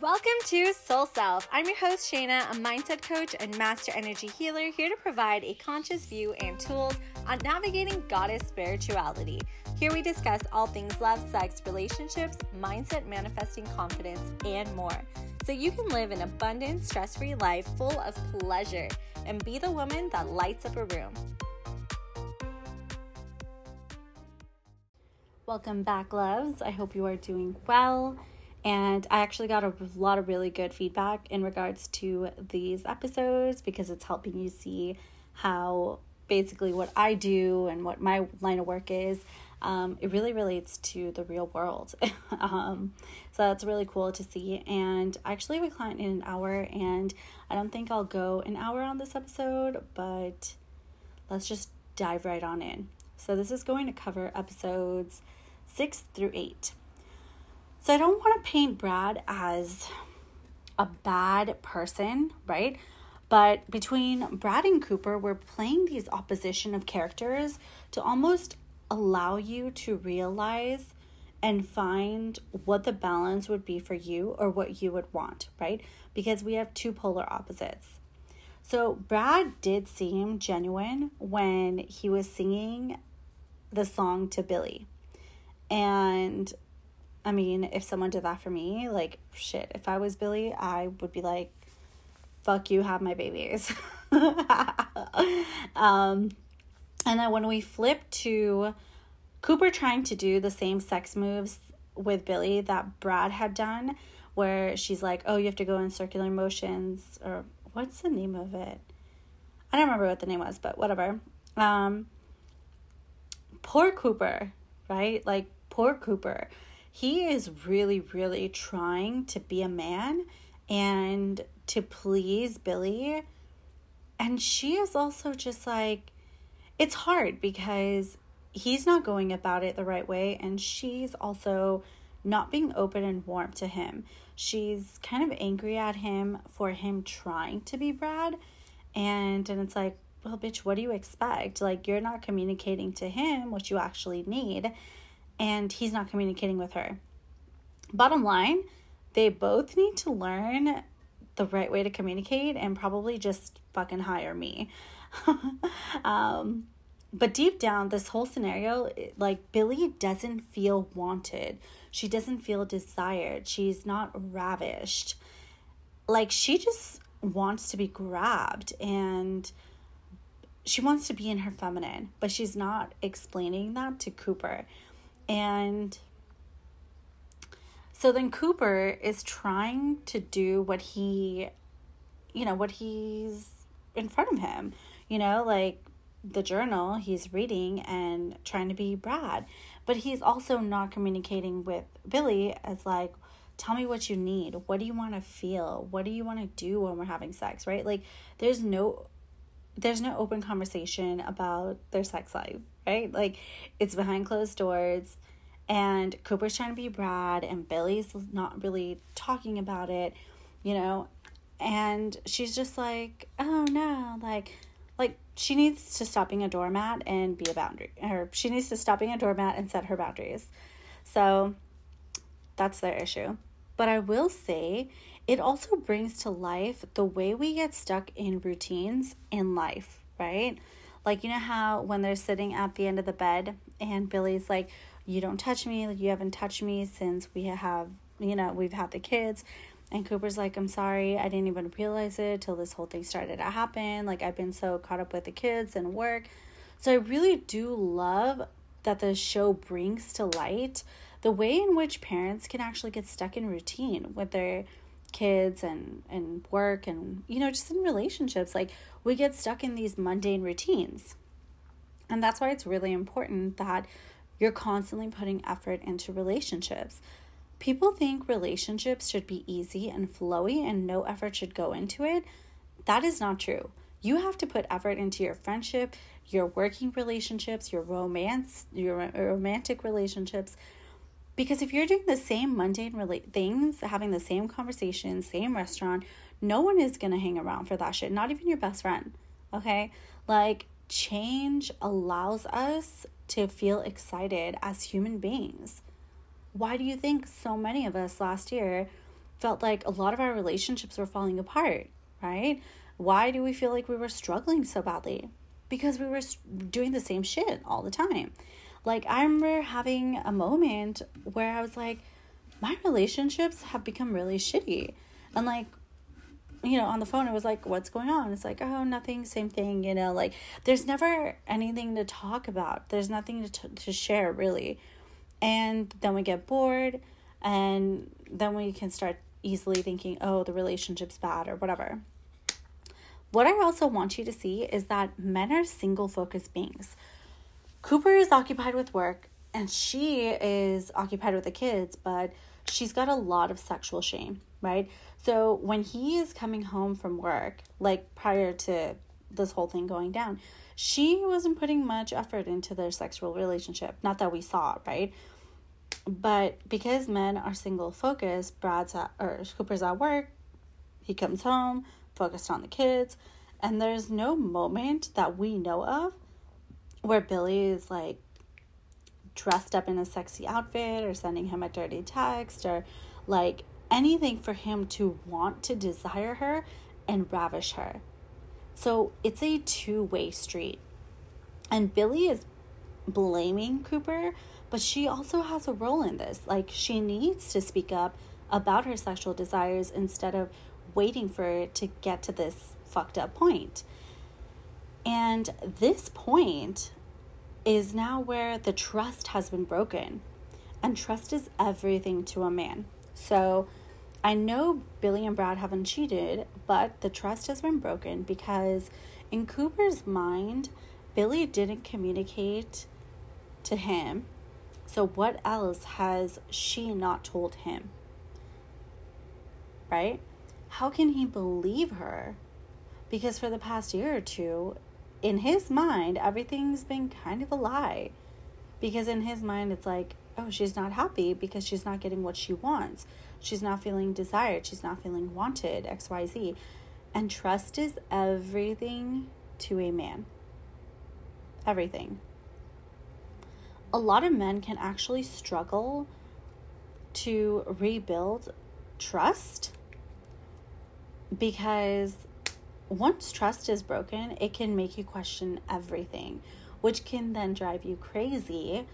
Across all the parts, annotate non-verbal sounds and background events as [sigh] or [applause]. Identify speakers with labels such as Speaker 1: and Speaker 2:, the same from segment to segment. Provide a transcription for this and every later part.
Speaker 1: Welcome to Soul Self. I'm your host, Shayna, a mindset coach and master energy healer, here to provide a conscious view and tools on navigating goddess spirituality. Here we discuss all things love, sex, relationships, mindset, manifesting confidence, and more. So you can live an abundant, stress free life full of pleasure and be the woman that lights up a room. Welcome back, loves. I hope you are doing well. And I actually got a lot of really good feedback in regards to these episodes because it's helping you see how basically what I do and what my line of work is. Um, it really relates to the real world. [laughs] um, so that's really cool to see. And I actually a client in an hour, and I don't think I'll go an hour on this episode, but let's just dive right on in. So, this is going to cover episodes six through eight. So I don't want to paint Brad as a bad person, right? But between Brad and Cooper, we're playing these opposition of characters to almost allow you to realize and find what the balance would be for you or what you would want, right? Because we have two polar opposites. So Brad did seem genuine when he was singing the song to Billie. And I mean, if someone did that for me, like, shit, if I was Billie, I would be like, fuck you, have my babies. [laughs] um, and then when we flip to Cooper trying to do the same sex moves with Billie that Brad had done, where she's like, oh, you have to go in circular motions, or what's the name of it? I don't remember what the name was, but whatever. Um, poor Cooper, right? Like, poor Cooper he is really, really trying to be a man and to please Billie. And she is also just like, it's hard because he's not going about it the right way. And she's also not being open and warm to him. She's kind of angry at him for him trying to be Brad. And, and it's like, well, bitch, what do you expect? Like, you're not communicating to him what you actually need and he's not communicating with her. Bottom line, they both need to learn the right way to communicate and probably just fucking hire me. [laughs] um, but deep down, this whole scenario, like Billie doesn't feel wanted. She doesn't feel desired. She's not ravished. Like she just wants to be grabbed and she wants to be in her feminine, but she's not explaining that to Cooper. And so then Cooper is trying to do what he, you know, what he's in front of him, you know, like the journal he's reading and trying to be Brad. But he's also not communicating with Billie as like, tell me what you need. What do you want to feel? What do you want to do when we're having sex, right? Like there's no there's no open conversation about their sex life, right? Like it's behind closed doors and Cooper's trying to be Brad and Billie's not really talking about it, you know. And she's just like, "Oh no, like like she needs to stop being a doormat and be a boundary or she needs to stop being a doormat and set her boundaries." So that's their issue. But I will say it also brings to life the way we get stuck in routines in life, right? Like, you know how when they're sitting at the end of the bed and Billie's like, You don't touch me, like, you haven't touched me since we have, you know, we've had the kids. And Cooper's like, I'm sorry, I didn't even realize it till this whole thing started to happen. Like, I've been so caught up with the kids and work. So, I really do love that the show brings to light the way in which parents can actually get stuck in routine with their kids and and work and you know just in relationships like we get stuck in these mundane routines. And that's why it's really important that you're constantly putting effort into relationships. People think relationships should be easy and flowy and no effort should go into it. That is not true. You have to put effort into your friendship your working relationships your romance your romantic relationships because if you're doing the same mundane things, having the same conversation, same restaurant, no one is to hang around for that shit, not even your best friend. Okay? Like, change allows us to feel excited as human beings. Why do you think so many of us last year felt like a lot of our relationships were falling apart, right? Why do we feel like we were struggling so badly? Because we were doing the same shit all the time. Like, I remember having a moment where I was like, my relationships have become really shitty. And like, you know, on the phone, it was like, what's going on? It's like, oh, nothing, same thing, you know, like there's never anything to talk about. There's nothing to, t- to share really. And then we get bored and then we can start easily thinking, oh, the relationship's bad or whatever. What I also want you to see is that men are single focused beings. Cooper is occupied with work and she is occupied with the kids, but she's got a lot of sexual shame, right? So when he is coming home from work, like prior to this whole thing going down, she wasn't putting much effort into their sexual relationship. Not that we saw, right? But because men are single focused, Brad's at or Cooper's at work, he comes home, focused on the kids, and there's no moment that we know of where Billie is like dressed up in a sexy outfit or sending him a dirty text or like anything for him to want to desire her and ravish her. So it's a two way street. And Billie is blaming Cooper, but she also has a role in this. Like, she needs to speak up about her sexual desires instead of waiting for it to get to this fucked up point. And this point is now where the trust has been broken. And trust is everything to a man. So I know Billie and Brad haven't cheated, but the trust has been broken because in Cooper's mind, Billie didn't communicate to him. So, what else has she not told him? Right? How can he believe her? Because for the past year or two, in his mind, everything's been kind of a lie. Because in his mind, it's like, oh, she's not happy because she's not getting what she wants. She's not feeling desired. She's not feeling wanted, XYZ. And trust is everything to a man. Everything. A lot of men can actually struggle to rebuild trust because once trust is broken, it can make you question everything, which can then drive you crazy.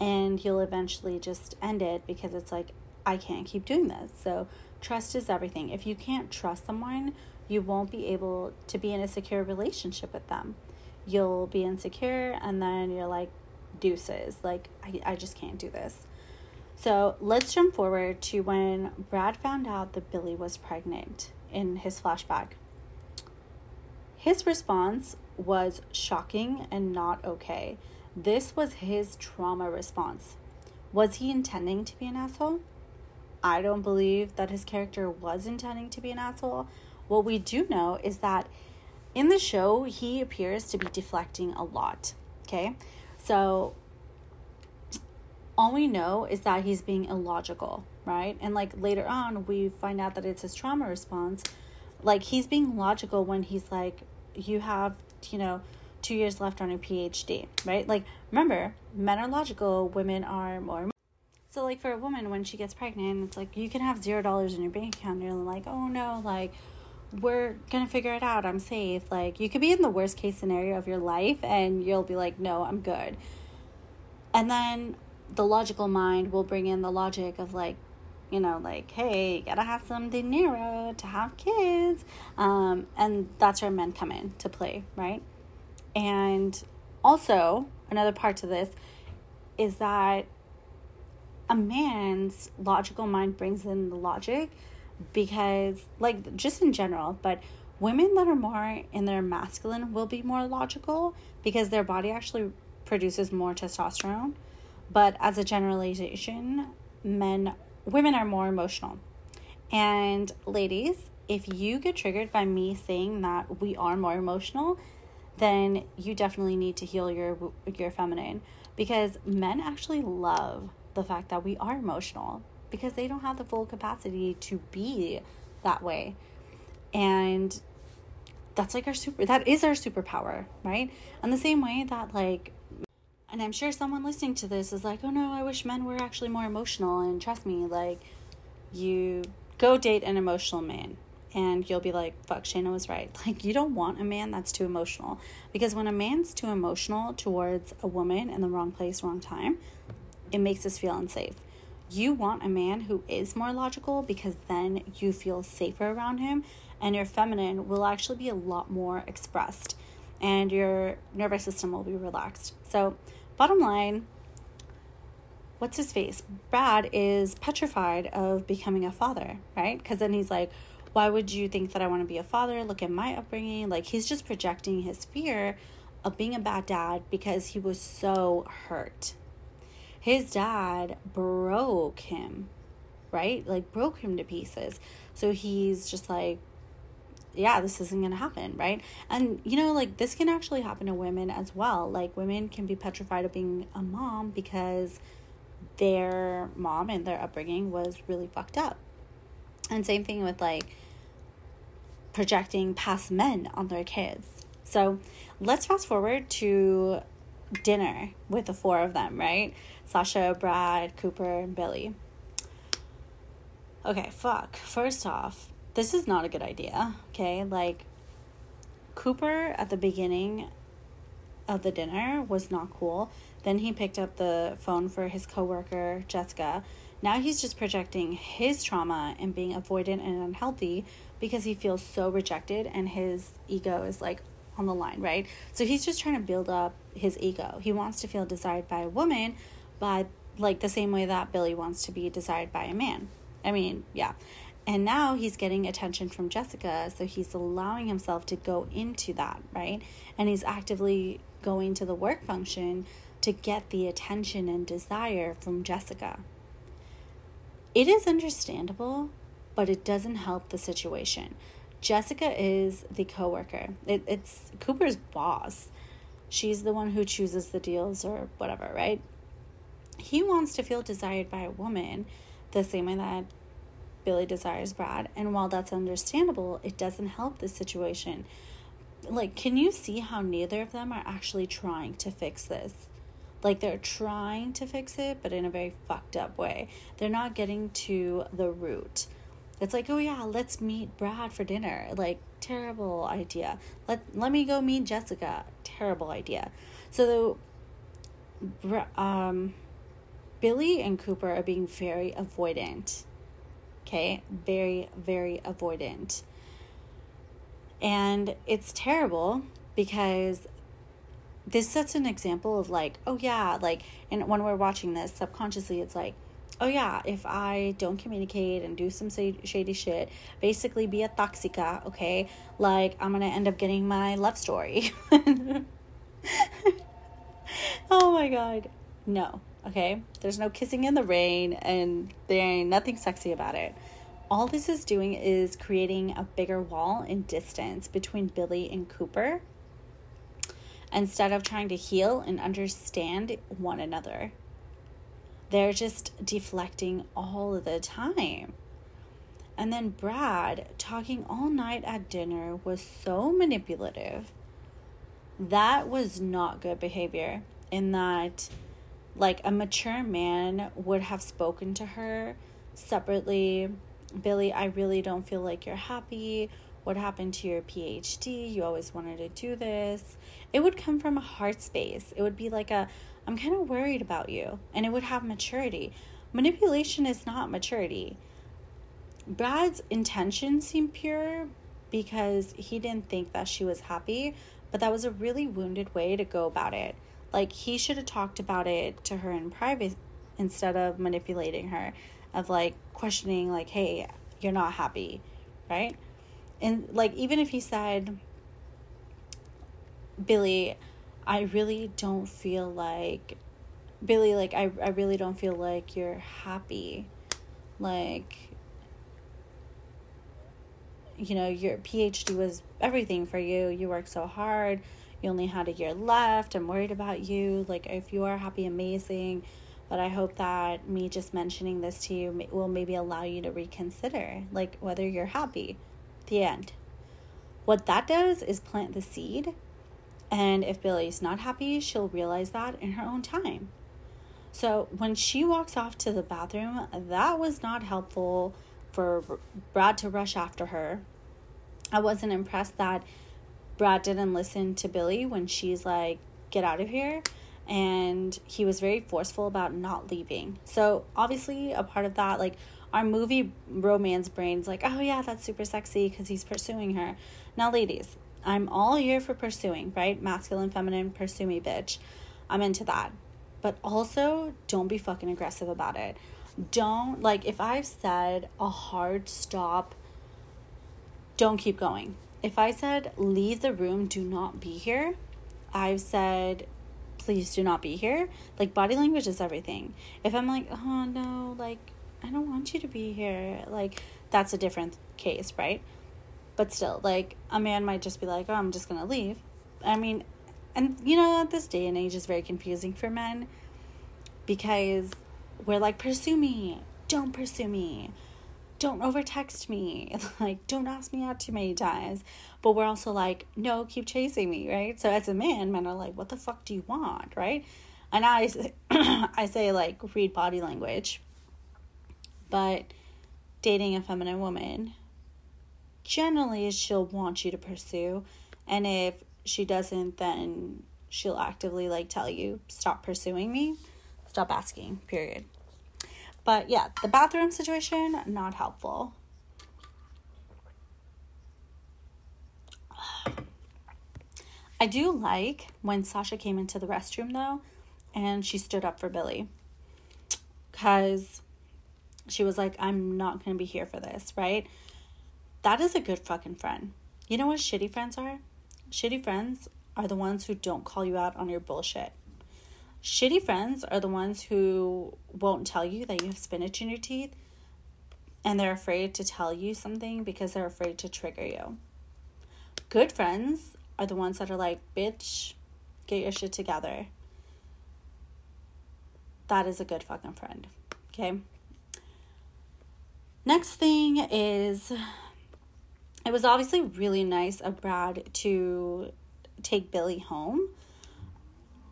Speaker 1: And you'll eventually just end it because it's like, I can't keep doing this. So, trust is everything. If you can't trust someone, you won't be able to be in a secure relationship with them. You'll be insecure, and then you're like, deuces. Like, I, I just can't do this. So, let's jump forward to when Brad found out that Billie was pregnant in his flashback. His response was shocking and not okay. This was his trauma response. Was he intending to be an asshole? I don't believe that his character was intending to be an asshole. What we do know is that in the show, he appears to be deflecting a lot. Okay? So, all we know is that he's being illogical, right? And like later on, we find out that it's his trauma response like he's being logical when he's like you have you know two years left on your phd right? Like remember men are logical women are more so like for a woman when she gets pregnant it's like you can have zero dollars in your bank account and you're like oh no like we're gonna figure it out. I'm safe. Like you could be in the worst case scenario of your life and you'll be like no i'm good. And then the logical mind will bring in the logic of like you know, like, hey, gotta have some dinero to have kids. Um, and that's where men come in to play, right? And also, another part to this is that a man's logical mind brings in the logic because, like, just in general, but women that are more in their masculine will be more logical because their body actually produces more testosterone. But as a generalization, men women are more emotional. And ladies, if you get triggered by me saying that we are more emotional, then you definitely need to heal your your feminine because men actually love the fact that we are emotional because they don't have the full capacity to be that way. And that's like our super that is our superpower, right? And the same way that like and I'm sure someone listening to this is like, oh no, I wish men were actually more emotional. And trust me, like, you go date an emotional man and you'll be like, fuck, Shayna was right. [laughs] Like, you don't want a man that's too emotional. Because when a man's too emotional towards a woman in the wrong place, wrong time, it makes us feel unsafe. You want a man who is more logical because then you feel safer around him and your feminine will actually be a lot more expressed and your nervous system will be relaxed. So, bottom line, what's his face? Brad is petrified of becoming a father, right? Because then he's like, why would you think that I want to be a father? Look at my upbringing. Like, he's just projecting his fear of being a bad dad because he was so hurt. His dad broke him, right? Like, broke him to pieces. So he's just like, yeah, this isn't going to happen, right? And, you know, like, this can actually happen to women as well. Like, women can be petrified of being a mom because their mom and their upbringing was really fucked up. And same thing with like projecting past men on their kids. So let's fast forward to dinner with the four of them, right? Sasha, Brad, Cooper, and Billie. Okay, fuck. First off, this is not a good idea, okay? Like, Cooper at the beginning of the dinner was not cool. Then he picked up the phone for his coworker, Jessica. Now he's just projecting his trauma and being avoidant and unhealthy because he feels so rejected and his ego is like on the line, right? So he's just trying to build up his ego. He wants to feel desired by a woman, but like the same way that Billie wants to be desired by a man. I mean, yeah. And now he's getting attention from Jessica, so he's allowing himself to go into that, right? And he's actively going to the work function to get the attention and desire from Jessica. It is understandable, but it doesn't help the situation. Jessica is the coworker. It, it's Cooper's boss. She's the one who chooses the deals or whatever, right? He wants to feel desired by a woman the same way that Billie desires Brad. And while that's understandable, it doesn't help the situation. Like, can you see how neither of them are actually trying to fix this? Like, they're trying to fix it, but in a very fucked up way. They're not getting to the root. It's like, oh yeah, let's meet Brad for dinner. Like, terrible idea. Let let me go meet Jessica. Terrible idea. So um Billie and Cooper are being very avoidant. Okay? Very very avoidant. And it's terrible because this sets an example of like, oh yeah, like and when we're watching this subconsciously it's like oh yeah, if I don't communicate and do some shady shit, basically be a toxica, okay? Like I'm gonna end up getting my love story. [laughs] oh my god. No, okay? There's no kissing in the rain and there ain't nothing sexy about it. All this is doing is creating a bigger wall in distance between Billie and Cooper instead of trying to heal and understand one another. They're just deflecting all the time. And then Brad talking all night at dinner was so manipulative. That was not good behavior, in that, like, a mature man would have spoken to her separately Billie, I really don't feel like you're happy. What happened to your PhD? You always wanted to do this. It would come from a heart space. It would be like a, I'm kind of worried about you. And it would have maturity. Manipulation is not maturity. Brad's intention seemed pure because he didn't think that she was happy, but that was a really wounded way to go about it. Like, he should have talked about it to her in private instead of manipulating her, of like questioning, like, hey, you're not happy, right? And like, even if he said, Billie, I really don't feel like Billie like I I really don't feel like you're happy. Like you know, your PhD was everything for you. You worked so hard. You only had a year left. I'm worried about you. Like if you are happy, amazing. But I hope that me just mentioning this to you will maybe allow you to reconsider like whether you're happy. The end. What that does is plant the seed and if Billie's not happy, she'll realize that in her own time. So when she walks off to the bathroom, that was not helpful. for Brad to rush after her. I wasn't impressed that Brad didn't listen to Billie when she's like, get out of here. And he was very forceful about not leaving. So, obviously, a part of that, like, our movie romance brains, like, oh yeah, that's super sexy because he's pursuing her. Now, ladies, I'm all here for pursuing, right? Masculine, feminine, pursue me, bitch. I'm into that. But also, don't be fucking aggressive about it. Don't, like, if I've said a hard stop, don't keep going. If I said, leave the room, do not be here, I've said, please do not be here. Like, body language is everything. If I'm like, oh no, like, I don't want you to be here, like, that's a different case, right? But still, like, a man might just be like, oh, I'm just gonna leave. I mean, and you know, this day and age is very confusing for men because we're like, pursue me, don't pursue me don't over text me. [laughs] Like don't ask me out too many times. But we're also like no keep chasing me right? So as a man men are like what the fuck do you want right? And i [clears throat] i say like read body language. But dating a feminine woman generally she'll want you to pursue. And if she doesn't then she'll actively like tell you stop pursuing me. Stop asking period but yeah, the bathroom situation, not helpful. I do like when Sasha came into the restroom though, and she stood up for Billie. Because she was like, I'm not going to be here for this, right? That is a good fucking friend. You know what shitty friends are? Shitty friends are the ones who don't call you out on your bullshit. Shitty friends are the ones who won't tell you that you have spinach in your teeth and they're afraid to tell you something because they're afraid to trigger you. Good friends are the ones that are like, bitch, get your shit together. That is a good fucking friend. Okay. Next thing is it was obviously really nice of Brad to take Billie home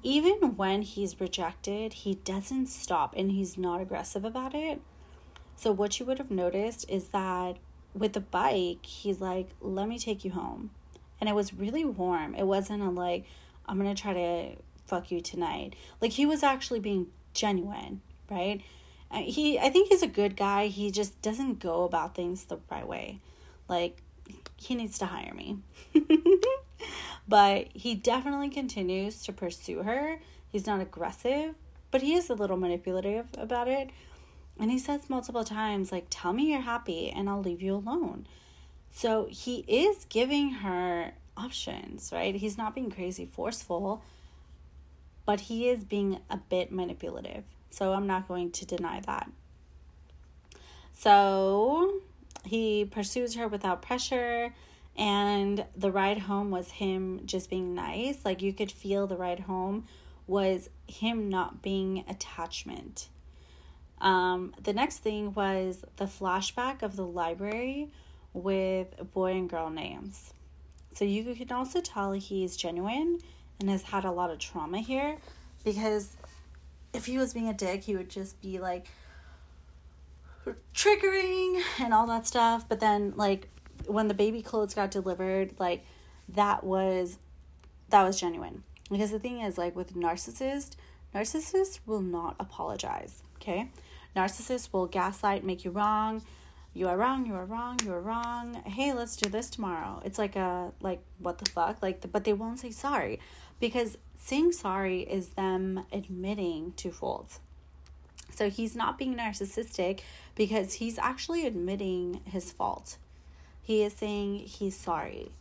Speaker 1: even when he's rejected, he doesn't stop and he's not aggressive about it. So, what you would have noticed is that with the bike, he's like, Let me take you home. And it was really warm. It wasn't a like, I'm gonna try to fuck you tonight. Like, he was actually being genuine, right? Uh, he, I think he's a good guy. He just doesn't go about things the right way. Like, he needs to hire me. [laughs] But he definitely continues to pursue her. He's not aggressive, but he is a little manipulative about it. And he says multiple times, like, tell me you're happy and I'll leave you alone. So he is giving her options, right? He's not being crazy forceful, but he is being a bit manipulative. So I'm not going to deny that. So he pursues her without pressure. And the ride home was him just being nice. Like you could feel the ride home was him not being attachment. Um, the next thing was the flashback of the library with boy and girl names. So you can also tell he's genuine and has had a lot of trauma here because if he was being a dick, he would just be like triggering and all that stuff. But then, like, when the baby clothes got delivered, like that was that was genuine. Because the thing is, like with narcissist, narcissists will not apologize. Okay, narcissists will gaslight, make you wrong. You are wrong. You are wrong. You are wrong. Hey, let's do this tomorrow. It's like a like what the fuck like, the, but they won't say sorry because saying sorry is them admitting to faults. So he's not being narcissistic because he's actually admitting his fault he is saying he's sorry.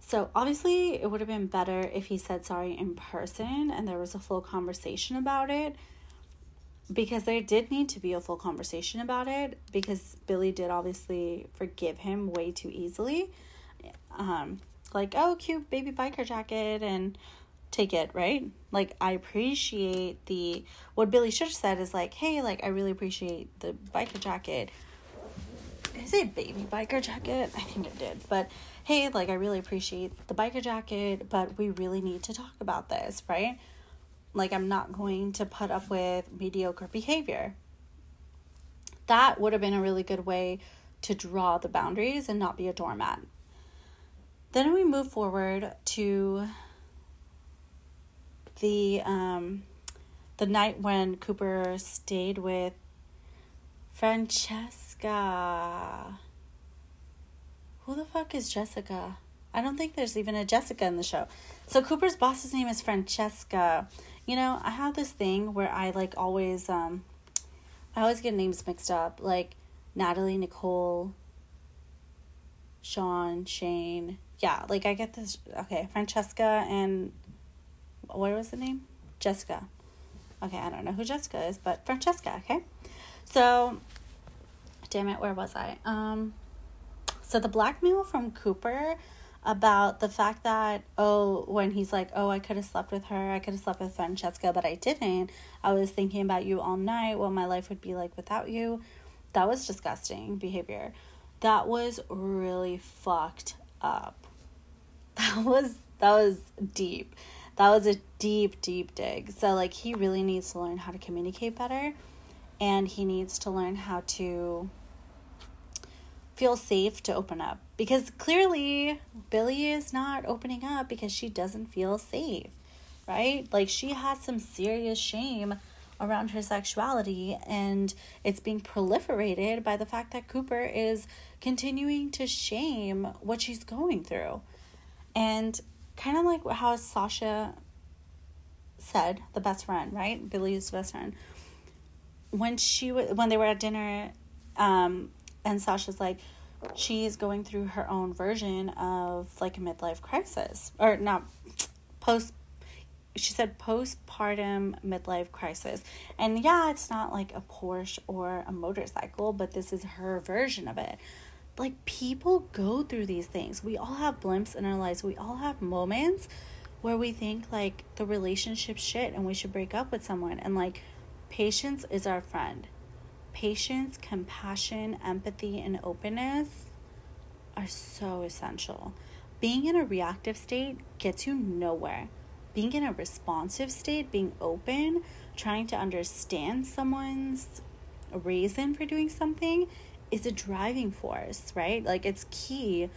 Speaker 1: So, obviously, it would have been better if he said sorry in person and there was a full conversation about it because there did need to be a full conversation about it because Billie did obviously forgive him way too easily. Um, like, oh, cute baby biker jacket and take it, right? Like, I appreciate the what Billie should have said is like, hey, like, I really appreciate the biker jacket did I say baby biker jacket? I think it did. But hey, like I really appreciate the biker jacket, but we really need to talk about this, right? Like I'm not going to put up with mediocre behavior. that would have been a really good way to draw the boundaries and not be a doormat. Then we move forward to the um, the night when Cooper stayed with Francesca. Who the fuck is Jessica? I don't think there's even a Jessica in the show. So Cooper's boss's name is Francesca. You know, I have this thing where I like always um I always get names mixed up. Like Natalie, Nicole, Sean, Shane. Yeah, like I get this okay, Francesca and what was the name? Jessica. Okay, I don't know who Jessica is, but Francesca, okay? So, damn it, where was I? Um, so the blackmail from Cooper about the fact that, oh, when he's like, oh, I could have slept with her, I could have slept with Francesca, but I didn't. I was thinking about you all night, what my life would be like without you. That was disgusting behavior. That was really fucked up. [laughs] That was that was deep that was a deep, deep dig. So, like, he really needs to learn how to communicate better and he needs to learn how to feel safe to open up because clearly Billie is not opening up because she doesn't feel safe, right? Like, she has some serious shame around her sexuality and it's being proliferated by the fact that Cooper is continuing to shame what she's going through. And kind of like how Sasha said, the best friend, right? Billie's best friend. When she w- when they were at dinner, um, and Sasha's like, she's going through her own version of like a midlife crisis, or not post. She said postpartum midlife crisis, and yeah, it's not like a Porsche or a motorcycle, but this is her version of it like people go through these things. We all have blimps in our lives. We all have moments where we think like the relationship shit and we should break up with someone and like patience is our friend. Patience, compassion, empathy and openness are so essential. Being in a reactive state gets you nowhere. Being in a responsive state, being open, trying to understand someone's reason for doing something is a driving force, right? Like it's key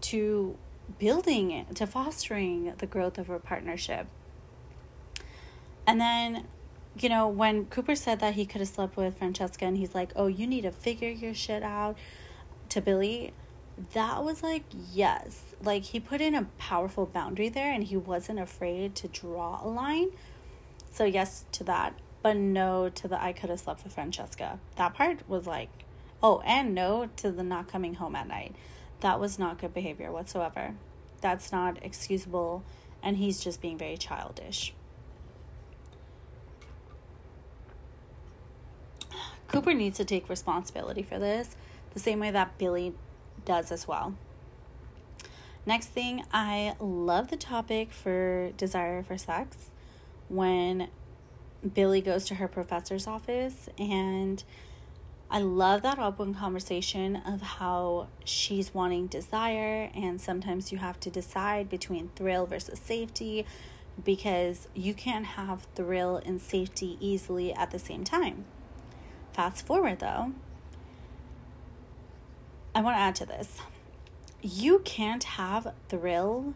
Speaker 1: to building to fostering the growth of a partnership. And then, you know, when Cooper said that he could have slept with Francesca and he's like, "Oh, you need to figure your shit out." To Billie, that was like, yes. Like he put in a powerful boundary there and he wasn't afraid to draw a line. So yes to that, but no to the I could have slept with Francesca. That part was like Oh, and no to the not coming home at night. That was not good behavior whatsoever. That's not excusable, and he's just being very childish. Cooper needs to take responsibility for this the same way that Billie does as well. Next thing, I love the topic for desire for sex when Billie goes to her professor's office and I love that open conversation of how she's wanting desire, and sometimes you have to decide between thrill versus safety because you can't have thrill and safety easily at the same time. Fast forward though, I want to add to this. You can't have thrill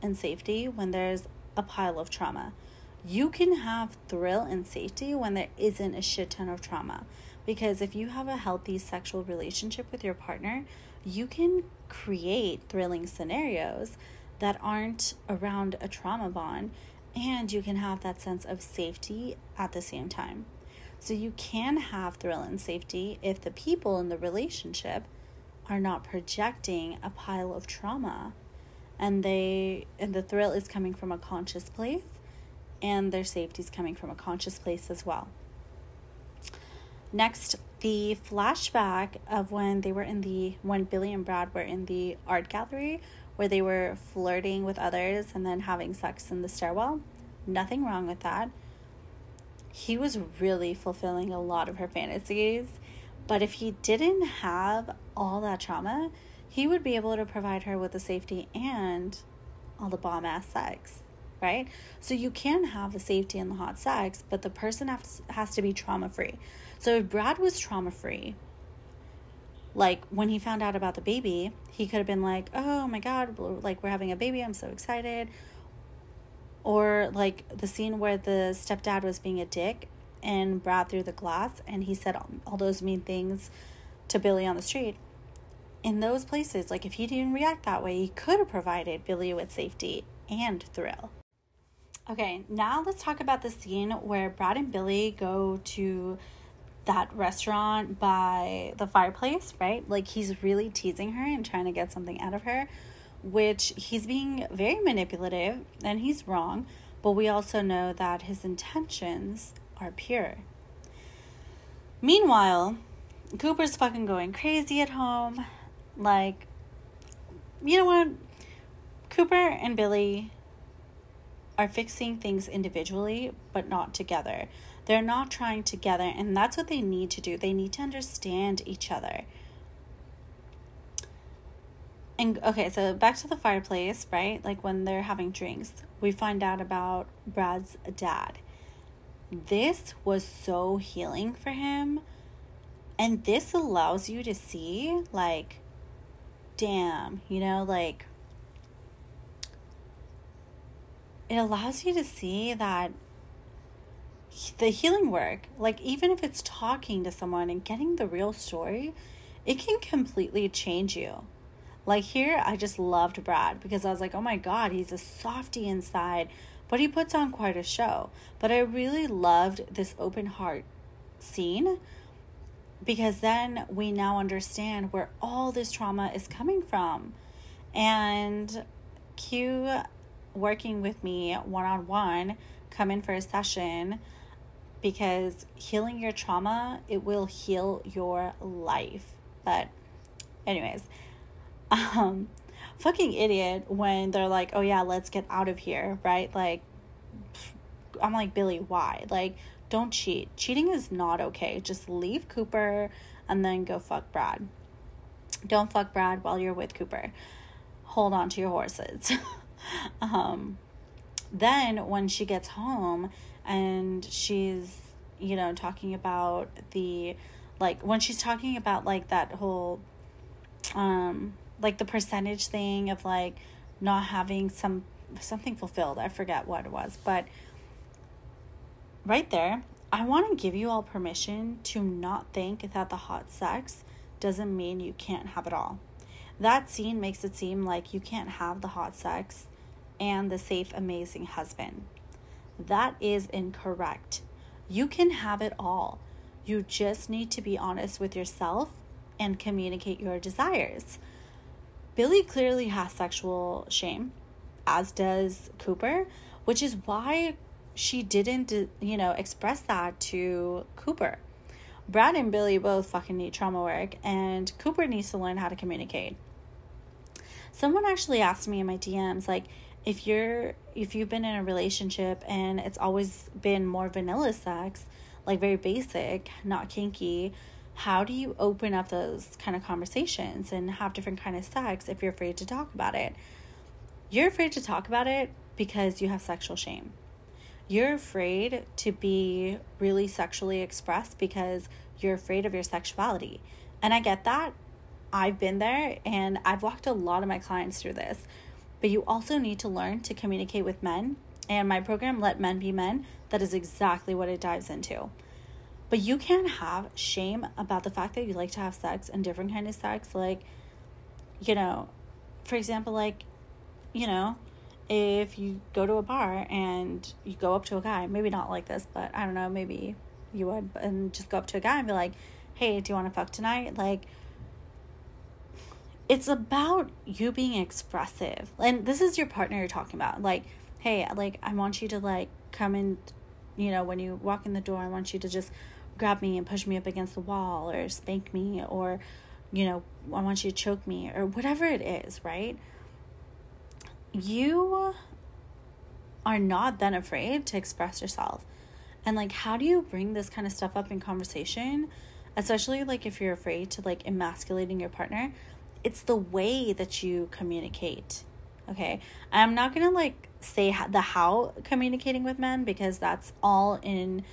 Speaker 1: and safety when there's a pile of trauma. You can have thrill and safety when there isn't a shit ton of trauma. Because if you have a healthy sexual relationship with your partner, you can create thrilling scenarios that aren't around a trauma bond, and you can have that sense of safety at the same time. So you can have thrill and safety if the people in the relationship are not projecting a pile of trauma and they and the thrill is coming from a conscious place and their safety is coming from a conscious place as well. Next, the flashback of when they were in the when Billie and Brad were in the art gallery where they were flirting with others and then having sex in the stairwell. Nothing wrong with that. He was really fulfilling a lot of her fantasies, but if he didn't have all that trauma, he would be able to provide her with the safety and all the bomb ass sex, right? So you can have the safety and the hot sex, but the person has, has to be trauma free. So if Brad was trauma free, like when he found out about the baby, he could have been like, "Oh my god, like we're having a baby. I'm so excited." Or like the scene where the stepdad was being a dick and Brad threw the glass and he said all those mean things to Billie on the street. In those places, like if he didn't react that way, he could have provided Billie with safety and thrill. Okay, now let's talk about the scene where Brad and Billie go to that restaurant by the fireplace, right? Like he's really teasing her and trying to get something out of her, which he's being very manipulative and he's wrong, but we also know that his intentions are pure. Meanwhile, Cooper's fucking going crazy at home. Like, you know what? Cooper and Billie are fixing things individually, but not together. They're not trying together, and that's what they need to do. They need to understand each other. And okay, so back to the fireplace, right? Like when they're having drinks, we find out about Brad's dad. This was so healing for him. And this allows you to see, like, damn, you know, like, it allows you to see that the healing work, like even if it's talking to someone and getting the real story, it can completely change you. Like here, I just loved Brad because I was like, oh my God, he's a softy inside, but he puts on quite a show. But I really loved this open heart scene because then we now understand where all this trauma is coming from. And Q working with me one on one, come in for a session because healing your trauma, it will heal your life. But anyways, um fucking idiot when they're like, "Oh yeah, let's get out of here." Right? Like I'm like, "Billie, why?" Like don't cheat. Cheating is not okay. Just leave Cooper and then go fuck Brad. Don't fuck Brad while you're with Cooper. Hold on to your horses. [laughs] um, then when she gets home and she's, you know, talking about the, like, when she's talking about, like, that whole, um, like the percentage thing of, like, not having some, something fulfilled. I forget what it was, but right there, I want to give you all permission to not think that the hot sex doesn't mean you can't have it all. That scene makes it seem like you can't have the hot sex and the safe, amazing husband. That is incorrect. You can have it all. You just need to be honest with yourself and communicate your desires. Billie clearly has sexual shame, as does Cooper, which is why she didn't, you know, express that to Cooper. Brad and Billie both fucking need trauma work, and Cooper needs to learn how to communicate. Someone actually asked me in my DMs, like, if you're if you've been in a relationship and it's always been more vanilla sex, like very basic, not kinky, how do you open up those kind of conversations and have different kind of sex if you're afraid to talk about it? You're afraid to talk about it because you have sexual shame. You're afraid to be really sexually expressed because you're afraid of your sexuality. And I get that. I've been there and I've walked a lot of my clients through this but you also need to learn to communicate with men. And my program, Let Men Be Men, that is exactly what it dives into. But you can't have shame about the fact that you like to have sex and different kind of sex. Like, you know, for example, like, you know, if you go to a bar and you go up to a guy, maybe not like this, but I don't know, maybe you would, and just go up to a guy and be like, hey, do you want to fuck tonight? Like, it's about you being expressive. And this is your partner you're talking about. Like, hey, like I want you to like come in, you know, when you walk in the door, I want you to just grab me and push me up against the wall or spank me or you know, I want you to choke me or whatever it is, right? You are not then afraid to express yourself. And like how do you bring this kind of stuff up in conversation? Especially like if you're afraid to like emasculating your partner it's the way that you communicate. Okay. I'm not going to like say the how communicating with men because that's all in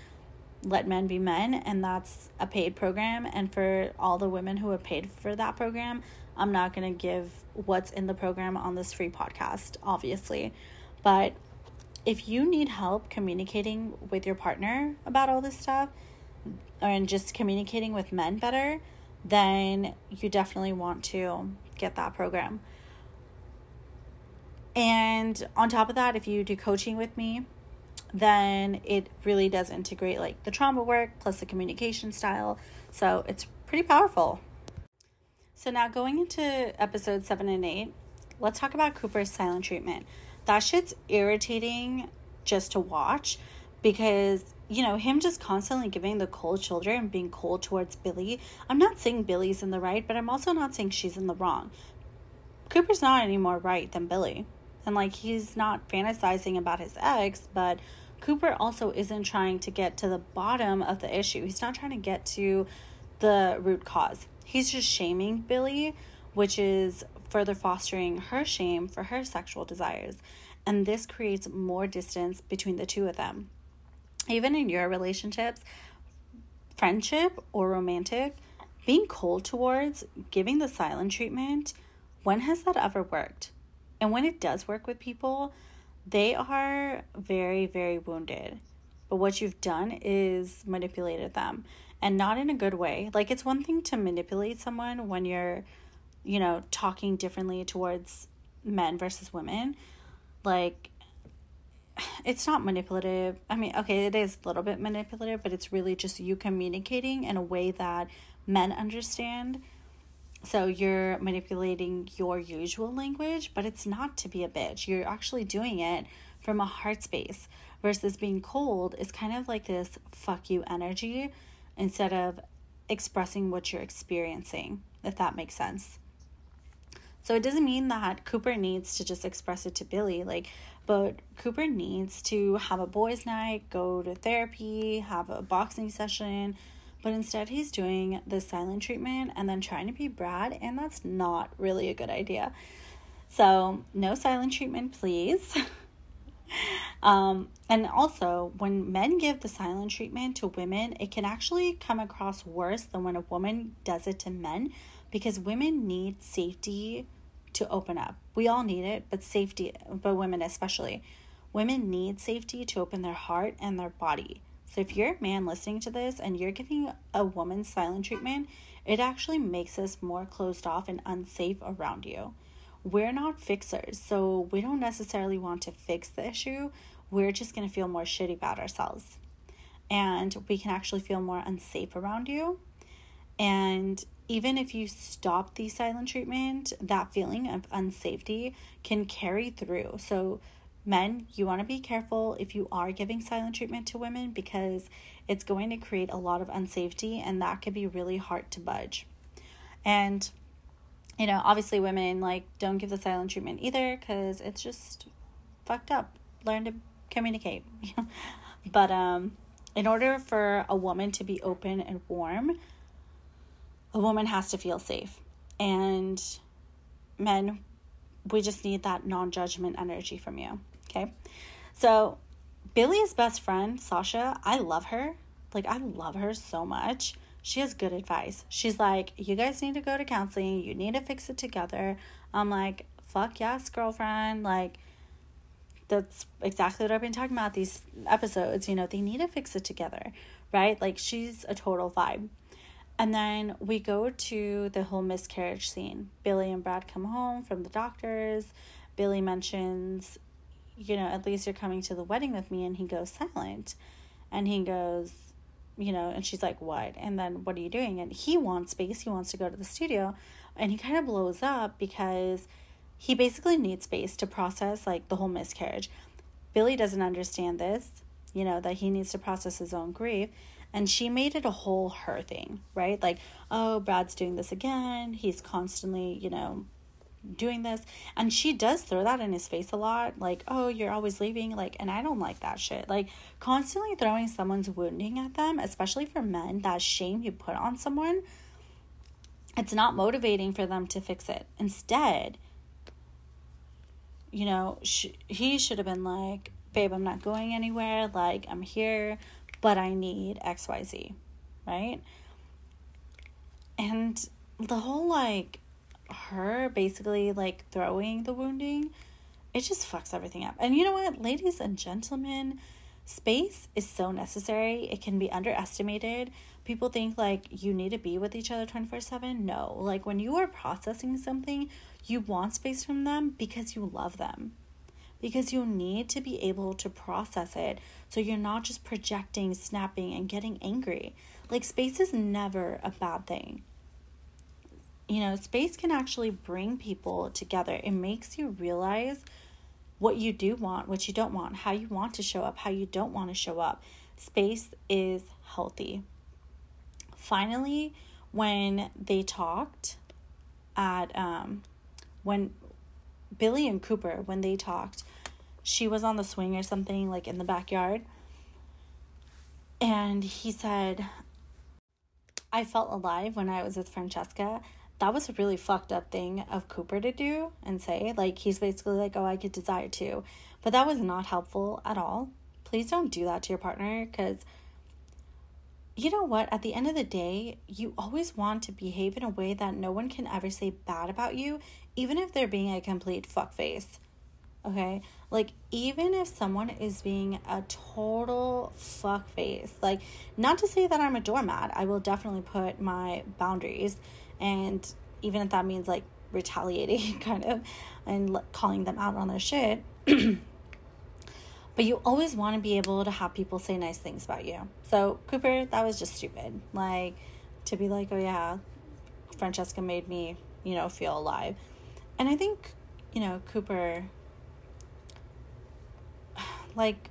Speaker 1: Let Men Be Men, and that's a paid program. And for all the women who have paid for that program, I'm not going to give what's in the program on this free podcast, obviously. But if you need help communicating with your partner about all this stuff, and just communicating with men better, then you definitely want to get that program. And on top of that, if you do coaching with me, then it really does integrate like the trauma work plus the communication style. So it's pretty powerful. So now going into episode seven and eight, let's talk about Cooper's silent treatment. That shit's irritating just to watch because you know him just constantly giving the cold shoulder and being cold towards Billie. I'm not saying Billie's in the right, but I'm also not saying she's in the wrong. Cooper's not any more right than Billie. And like he's not fantasizing about his ex, but Cooper also isn't trying to get to the bottom of the issue. He's not trying to get to the root cause. He's just shaming Billie, which is further fostering her shame for her sexual desires. And this creates more distance between the two of them. Even in your relationships, friendship or romantic, being cold towards, giving the silent treatment, when has that ever worked? And when it does work with people, they are very, very wounded. But what you've done is manipulated them and not in a good way. Like, it's one thing to manipulate someone when you're, you know, talking differently towards men versus women. Like, [sighs] it's not manipulative. I mean, okay, it is a little bit manipulative, but it's really just you communicating in a way that men understand so you're manipulating your usual language, but it's not to be a bitch. You're actually doing it from a heart space versus being cold is kind of like this fuck you energy instead of expressing what you're experiencing, if that makes sense. So it doesn't mean that Cooper needs to just express it to Billie, like, but Cooper needs to have a boys' night, go to therapy, have a boxing session, but instead, he's doing the silent treatment and then trying to be Brad, and that's not really a good idea. So, no silent treatment, please. [laughs] um, and also, when men give the silent treatment to women, it can actually come across worse than when a woman does it to men because women need safety to open up. We all need it, but safety, but women especially. Women need safety to open their heart and their body. If you're a man listening to this and you're giving a woman silent treatment, it actually makes us more closed off and unsafe around you. We're not fixers, so we don't necessarily want to fix the issue. We're just going to feel more shitty about ourselves. And we can actually feel more unsafe around you. And even if you stop the silent treatment, that feeling of unsafety can carry through. So Men, you want to be careful if you are giving silent treatment to women because it's going to create a lot of unsafety and that could be really hard to budge. And, you know, obviously, women like don't give the silent treatment either because it's just fucked up. Learn to communicate. [laughs] but um, in order for a woman to be open and warm, a woman has to feel safe. And men, we just need that non judgment energy from you. Okay. So Billie's best friend, Sasha, I love her. Like, I love her so much. She has good advice. She's like, you guys need to go to counseling. You need to fix it together. I'm like, fuck yes, girlfriend. Like, that's exactly what I've been talking about these episodes. You know, they need to fix it together, right? Like, she's a total vibe. And then we go to the whole miscarriage scene. Billie and Brad come home from the doctors. Billie mentions you know, at least you're coming to the wedding with me. And he goes silent. And he goes, you know, and she's like, what? And then what are you doing? And he wants space. He wants to go to the studio. And he kind of blows up because he basically needs space to process like the whole miscarriage. Billie doesn't understand this, you know, that he needs to process his own grief. And she made it a whole her thing, right? Like, oh, Brad's doing this again. He's constantly, you know, doing this. And she does throw that in his face a lot like oh you're always leaving like and i don't like that shit. Like constantly throwing someone's wounding at them especially for men that shame you put on someone it's not motivating for them to fix it. Instead you know sh- he should have been like babe i'm not going anywhere. Like i'm here but I need XYZ, right? And the whole like her basically like throwing the wounding, it just fucks everything up. And you know what, ladies and gentlemen, space is so necessary. It can be underestimated. People think like you need to be with each other 24 7. No, like when you are processing something, you want space from them because you love them. Because you need to be able to process it so you're not just projecting, snapping, and getting angry. Like, space is never a bad thing you know, space can actually bring people together. It makes you realize what you do want, what you don't want, how you want to show up, how you don't want to show up. Space is healthy. Finally, when they talked at um when Billie and Cooper when they talked, she was on the swing or something like in the backyard. And he said, I felt alive when I was with Francesca that was a really fucked up thing of Cooper to do and say. Like, he's basically like, oh, I could desire to. But that was not helpful at all. Please don't do that to your partner because you know what? At the end of the day, you always want to behave in a way that no one can ever say bad about you, even if they're being a complete fuckface. Okay? Like, even if someone is being a total fuckface, like, not to say that I'm a doormat, I will definitely put my boundaries and even if that means like retaliating [laughs] kind of and like, calling them out on their shit [clears throat] but you always want to be able to have people say nice things about you. So cooper that was just stupid. Like to be like oh yeah francesca made me you know feel alive. And i think you know cooper [sighs] like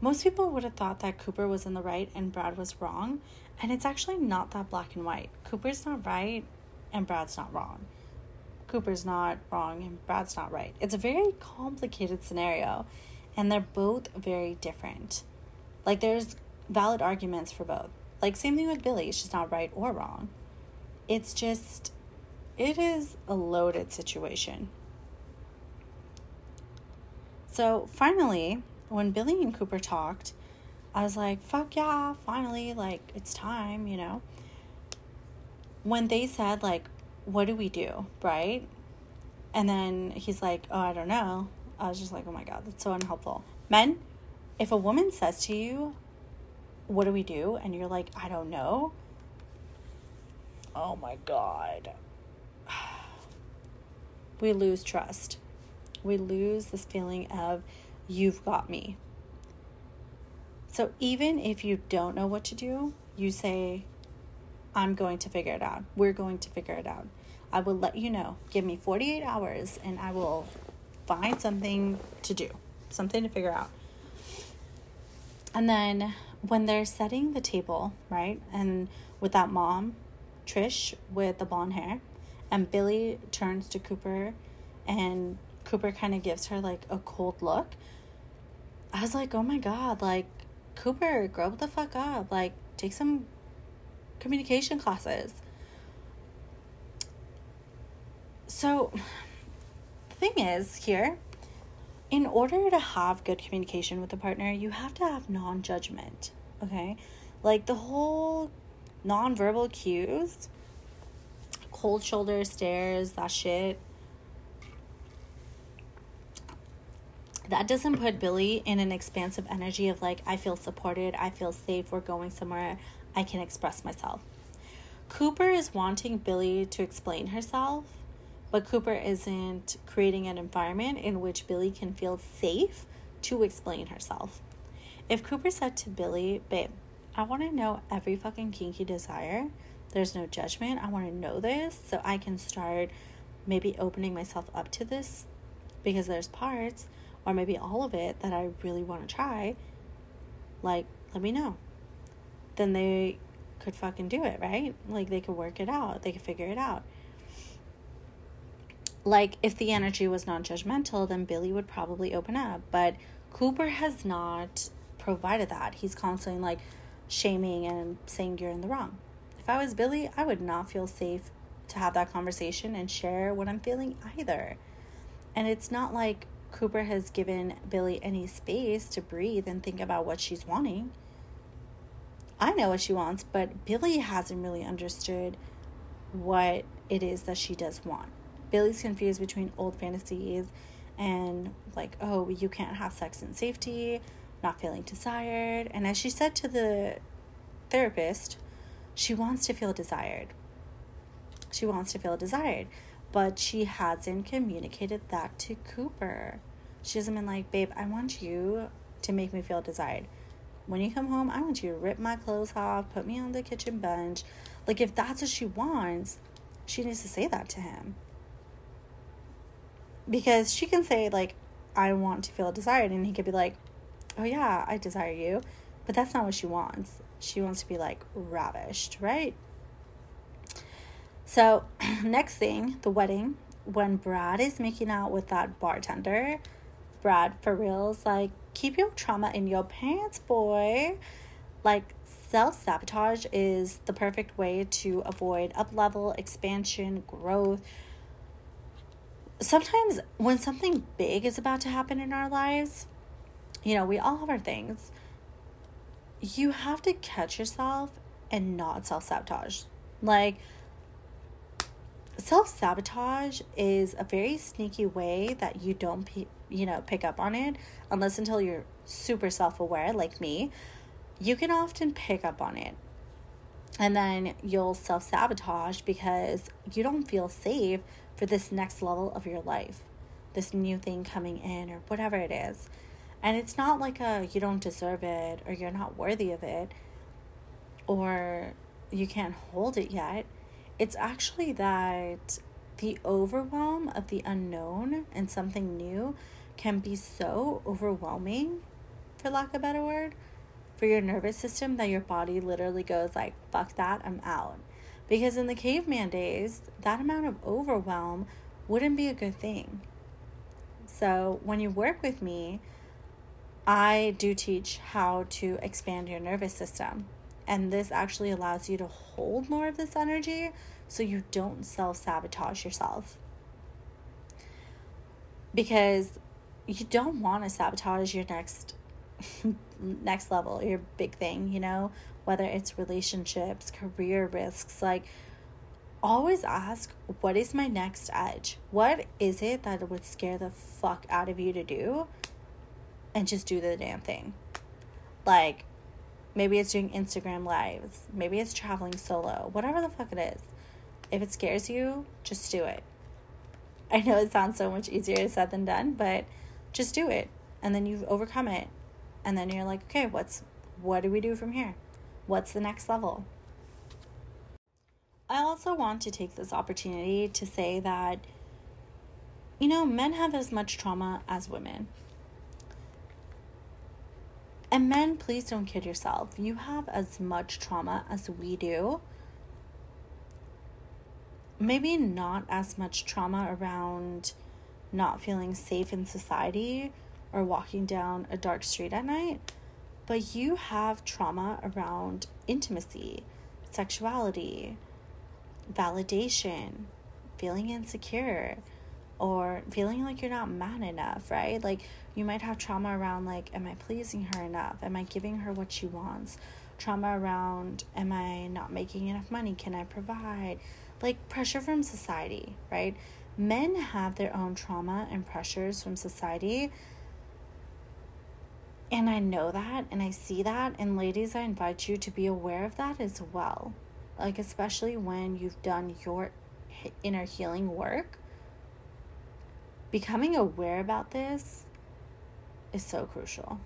Speaker 1: most people would have thought that Cooper was in the right and Brad was wrong, and it's actually not that black and white. Cooper's not right and Brad's not wrong. Cooper's not wrong and Brad's not right. It's a very complicated scenario, and they're both very different. Like, there's valid arguments for both. Like, same thing with Billie, she's not right or wrong. It's just, it is a loaded situation. So, finally, when Billie and Cooper talked, I was like, fuck yeah, finally, like, it's time, you know? When they said, like, what do we do, right? And then he's like, oh, I don't know. I was just like, oh my God, that's so unhelpful. Men, if a woman says to you, what do we do? And you're like, I don't know. Oh my God. [sighs] We lose trust. We lose this feeling of, you've got me. So even if you don't know what to do, you say, I'm going to figure it out. We're going to figure it out. I will let you know. Give me 48 hours and I will find something to do, something to figure out. And then when they're setting the table, right? And with that mom, Trish with the blonde hair, and Billie turns to Cooper and Cooper kind of gives her like a cold look. I was like, oh my God, like Cooper, grow the fuck up. Like, take some communication classes. So, the thing is, here, in order to have good communication with a partner, you have to have non judgment, okay? Like, the whole non-verbal cues, cold shoulder stares, that shit, that doesn't put Billie in an expansive energy of like, I feel supported, I feel safe, we're going somewhere, I can express myself. Cooper is wanting Billie to explain herself, but Cooper isn't creating an environment in which Billie can feel safe to explain herself. If Cooper said to Billie, Babe, I want to know every fucking kinky desire, there's no judgment, I want to know this so I can start maybe opening myself up to this because there's parts or maybe all of it that I really want to try, like, let me know. Then they could fucking do it, right? Like, they could work it out, they could figure it out. Like, if the energy was non judgmental, then Billie would probably open up. But Cooper has not provided that. He's constantly like shaming and saying you're in the wrong. If I was Billie, I would not feel safe to have that conversation and share what I'm feeling either. And it's not like Cooper has given Billie any space to breathe and think about what she's wanting. I know what she wants, but Billie hasn't really understood what it is that she does want. Billie's confused between old fantasies and like, oh, you can't have sex in safety, not feeling desired. And as she said to the therapist, she wants to feel desired. She wants to feel desired, but she hasn't communicated that to Cooper. She hasn't been like, babe, I want you to make me feel desired. When you come home, I want you to rip my clothes off, put me on the kitchen bench. Like, if that's what she wants, she needs to say that to him because she can say like I want to feel desired and he could be like, "Oh yeah, I desire you." But that's not what she wants. She wants to be like ravished, right? So, [clears throat] next thing, the wedding, when Brad is making out with that bartender, Brad for reals like, "Keep your trauma in your pants, boy." Like self sabotage is the perfect way to avoid up level, expansion, growth, sometimes when something big is about to happen in our lives, you know, we all have our things. You have to catch yourself and not self sabotage. Like, self sabotage is a very sneaky way that you don't, you know, pick up on it unless until you're super self aware, like me. You can often pick up on it. And then you'll self sabotage because you don't feel safe for this next level of your life, this new thing coming in, or whatever it is. And it's not like a you don't deserve it or you're not worthy of it or you can't hold it yet. It's actually that the overwhelm of the unknown and something new can be so overwhelming, for lack of a better word, for your nervous system that your body literally goes like, fuck that, I'm out. Because in the caveman days, that amount of overwhelm wouldn't be a good thing. So when you work with me, I do teach how to expand your nervous system. And this actually allows you to hold more of this energy so you don't self sabotage yourself. Because you don't want to sabotage your next [laughs] next level, your big thing, you know? whether it's relationships, career risks, like always ask, what is my next edge? What is it that would scare the fuck out of you to do? And just do the damn thing. Like, maybe it's doing Instagram lives, maybe it's traveling solo, whatever the fuck it is. If it scares you, just do it. I know it sounds so much easier said than done, but just do it. And then you overcome it. And then you're like, okay, what's what do we do from here? What's the next level? I also want to take this opportunity to say that, you know, men have as much trauma as women. And men, please don't kid yourself. You have as much trauma as we do. Maybe not as much trauma around not feeling safe in society or walking down a dark street at night but you have trauma around intimacy, sexuality, validation, feeling insecure, or feeling like you're not man enough, right? Like you might have trauma around like, am I pleasing her enough? Am I giving her what she wants? Trauma around, am I not making enough money? Can I provide? Like pressure from society, right? Men have their own trauma and pressures from society and I know that and I see that. And ladies, I invite you to be aware of that as well. Like, especially when you've done your inner healing work. Becoming aware about this is so crucial.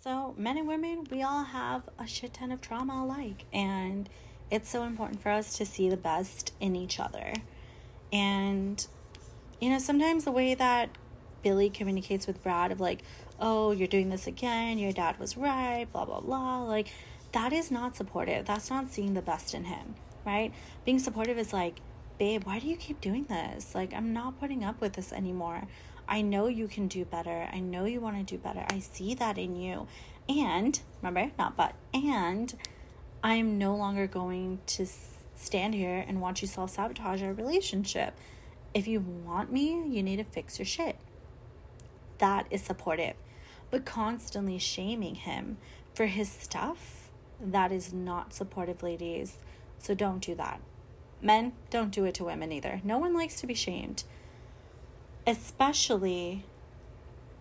Speaker 1: So, men and women, we all have a shit ton of trauma alike. And it's so important for us to see the best in each other. And, you know, sometimes the way that Billie communicates with Brad of like, oh, you're doing this again, your dad was right, blah, blah, blah. Like, that is not supportive. That's not seeing the best in him, right? Being supportive is like, babe, why do you keep doing this? Like, I'm not putting up with this anymore. I know you can do better. I know you want to do better. I see that in you. And, remember, not but, and I'm no longer going to stand here and watch you self sabotage our relationship. If you want me, you need to fix your shit that is supportive. But constantly shaming him for his stuff, that is not supportive, ladies. So don't do that. Men, don't do it to women either. No one likes to be shamed. Especially,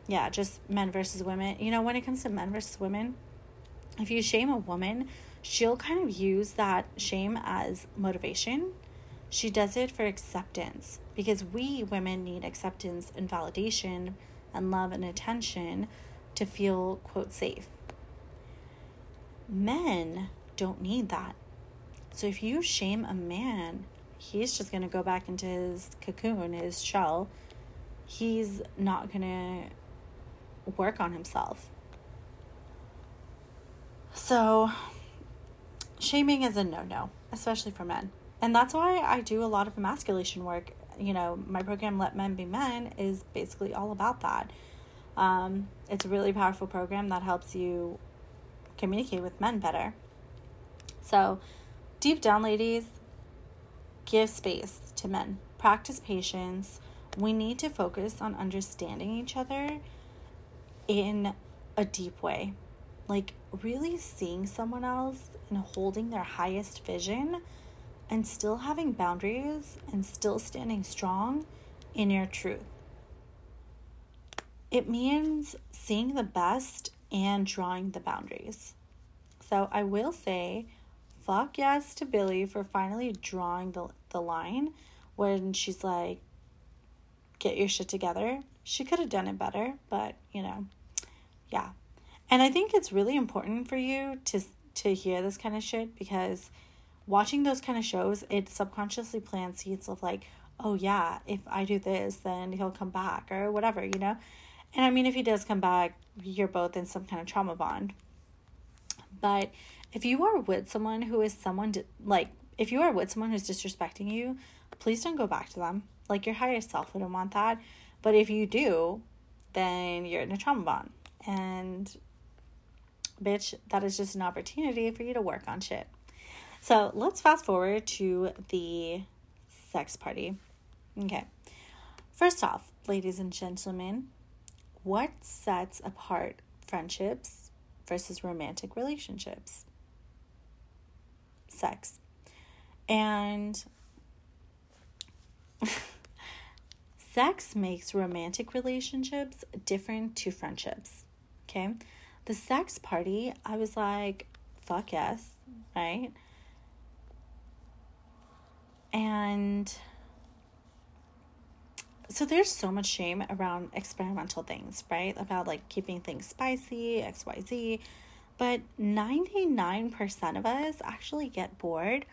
Speaker 1: yeah, just men versus women. You know, when it comes to men versus women, if you shame a woman, she'll kind of use that shame as motivation. She does it for acceptance because we women need acceptance and validation and love and attention to feel, quote, safe. Men don't need that. So if you shame a man, he's just going to go back into his cocoon, his shell. He's not to work on himself. So, shaming is a no no, especially for men. And that's why I do a lot of emasculation work. You know, my program, Let Men Be Men, is basically all about that. Um, it's a really powerful program that helps you communicate with men better. So, deep down, ladies, give space to men. Practice patience. We need to focus on understanding each other in a deep way. Like, really seeing someone else and holding their highest vision and still having boundaries and still standing strong in your truth. It means seeing the best and drawing the boundaries. So I will say, fuck yes to Billie for finally drawing the, the line when she's like, get your shit together. She could have done it better, but you know, yeah. And I think it's really important for you to to hear this kind of shit because watching those kind of shows, it subconsciously plants seeds of like, oh yeah, if I do this, then he'll come back or whatever, you know? And I mean, if he does come back, you're both in some kind of trauma bond. But if you are with someone who is someone, di- like, if you are with someone who's disrespecting you, please don't go back to them. Like, your higher self wouldn't want that. But if you do, then you're in a trauma bond. And, bitch, that is just an opportunity for you to work on shit. So let's fast forward to the sex party. Okay. First off, ladies and gentlemen, what sets apart friendships versus romantic relationships? Sex. And [laughs] sex makes romantic relationships different to friendships. Okay. The sex party, I was like, fuck yes, right? And so there's so much shame around experimental things, right? About like keeping things spicy, XYZ. But 99% of us actually get bored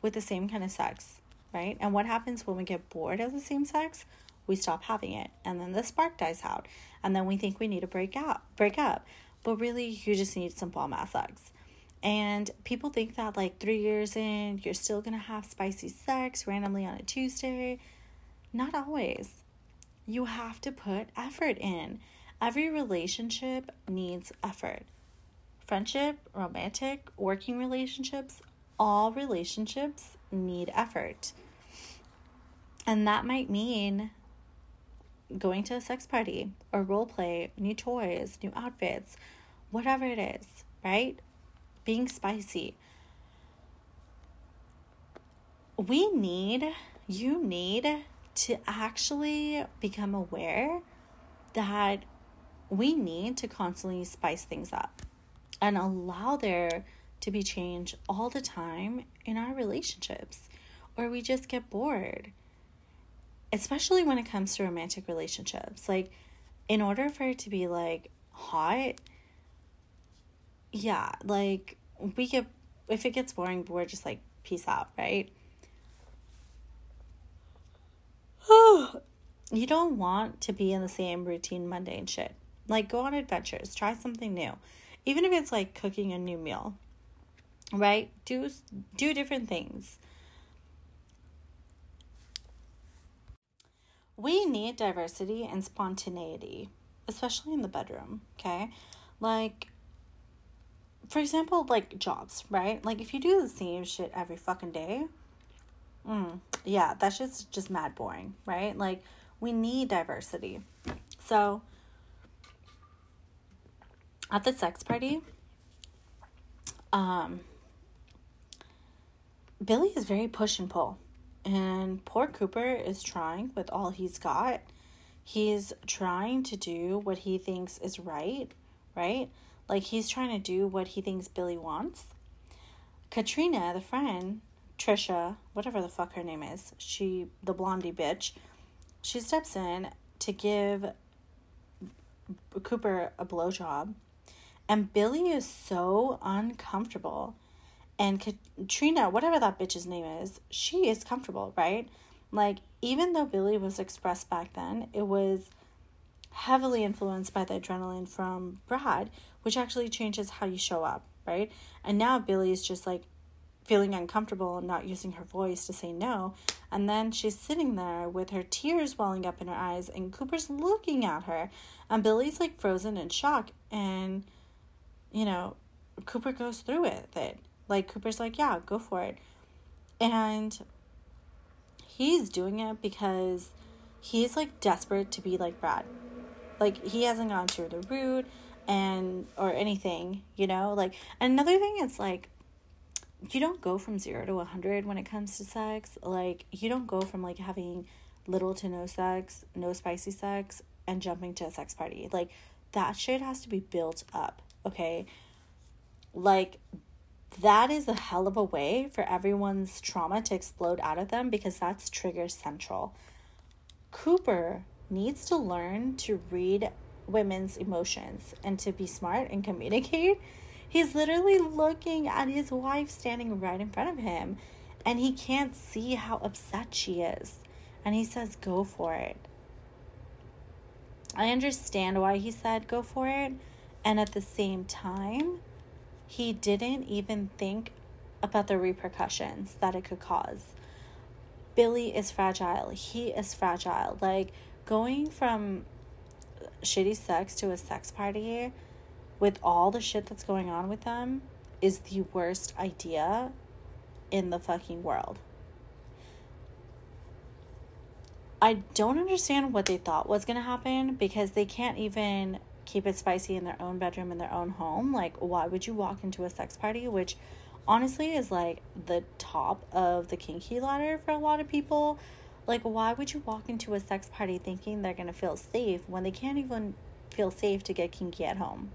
Speaker 1: with the same kind of sex, right? And what happens when we get bored of the same sex? We stop having it and then the spark dies out. And then we think we need to break out, break up. But really you just need some bomb ass sex. And people think that like three years in, you're still gonna have spicy sex randomly on a Tuesday. Not always. You have to put effort in. Every relationship needs effort. Friendship, romantic, working relationships, all relationships need effort. And that might mean going to a sex party or role play, new toys, new outfits, whatever it is, right? being spicy. We need, you need to actually become aware that we need to constantly spice things up and allow there to be change all the time in our relationships or we just get bored especially when it comes to romantic relationships like in order for it to be like hot yeah, like we get if it gets boring, we're just like peace out, right? [sighs] you don't want to be in the same routine mundane shit. Like go on adventures, try something new. Even if it's like cooking a new meal. Right? Do do different things. We need diversity and spontaneity, especially in the bedroom, okay? Like for example, like jobs, right? Like if you do the same shit every fucking day, mm, yeah, that's just just mad boring, right? Like we need diversity. So at the sex party, um, Billie is very push and pull. And poor Cooper is trying with all he's got. He's trying to do what he thinks is right, right? Like he's trying to do what he thinks Billie wants. Katrina, the friend, Trisha, whatever the fuck her name is, she, the blondie bitch, she steps in to give Cooper a blowjob. And Billie is so uncomfortable. And Katrina, whatever that bitch's name is, she is comfortable, right? Like, even though Billie was expressed back then, it was heavily influenced by the adrenaline from Brad, which actually changes how you show up, right? And now Billie is just like feeling uncomfortable and not using her voice to say no. And then she's sitting there with her tears welling up in her eyes, and Cooper's looking at her, and Billie's like frozen in shock. And, you know, Cooper goes through it. Like Cooper's like, yeah, go for it. And he's doing it because he's like desperate to be like Brad. Like he hasn't gone through the route and or anything, you know? Like another thing is like you don't go from 0 to 100 when it comes to sex. Like you don't go from like having little to no sex, no spicy sex and jumping to a sex party. Like that shit has to be built up, okay? Like that is a hell of a way for everyone's trauma to explode out of them because that's trigger central. Cooper needs to learn to read women's emotions and to be smart and communicate. He's literally looking at his wife standing right in front of him and he can't see how upset she is. And he says, Go for it. I understand why he said go for it. And at the same time, he didn't even think about the repercussions that it could cause. Billie is fragile. He is fragile. Like going from shitty sex to a sex party with all the shit that's going on with them is the worst idea in the fucking world. I don't understand what they thought was going to happen because they can't even keep it spicy in their own bedroom in their own home. Like, why would you walk into a sex party, which honestly is like the top of the kinky ladder for a lot of people? Like, why would you walk into a sex party thinking they're gonna feel safe when they can't even feel safe to get kinky at home?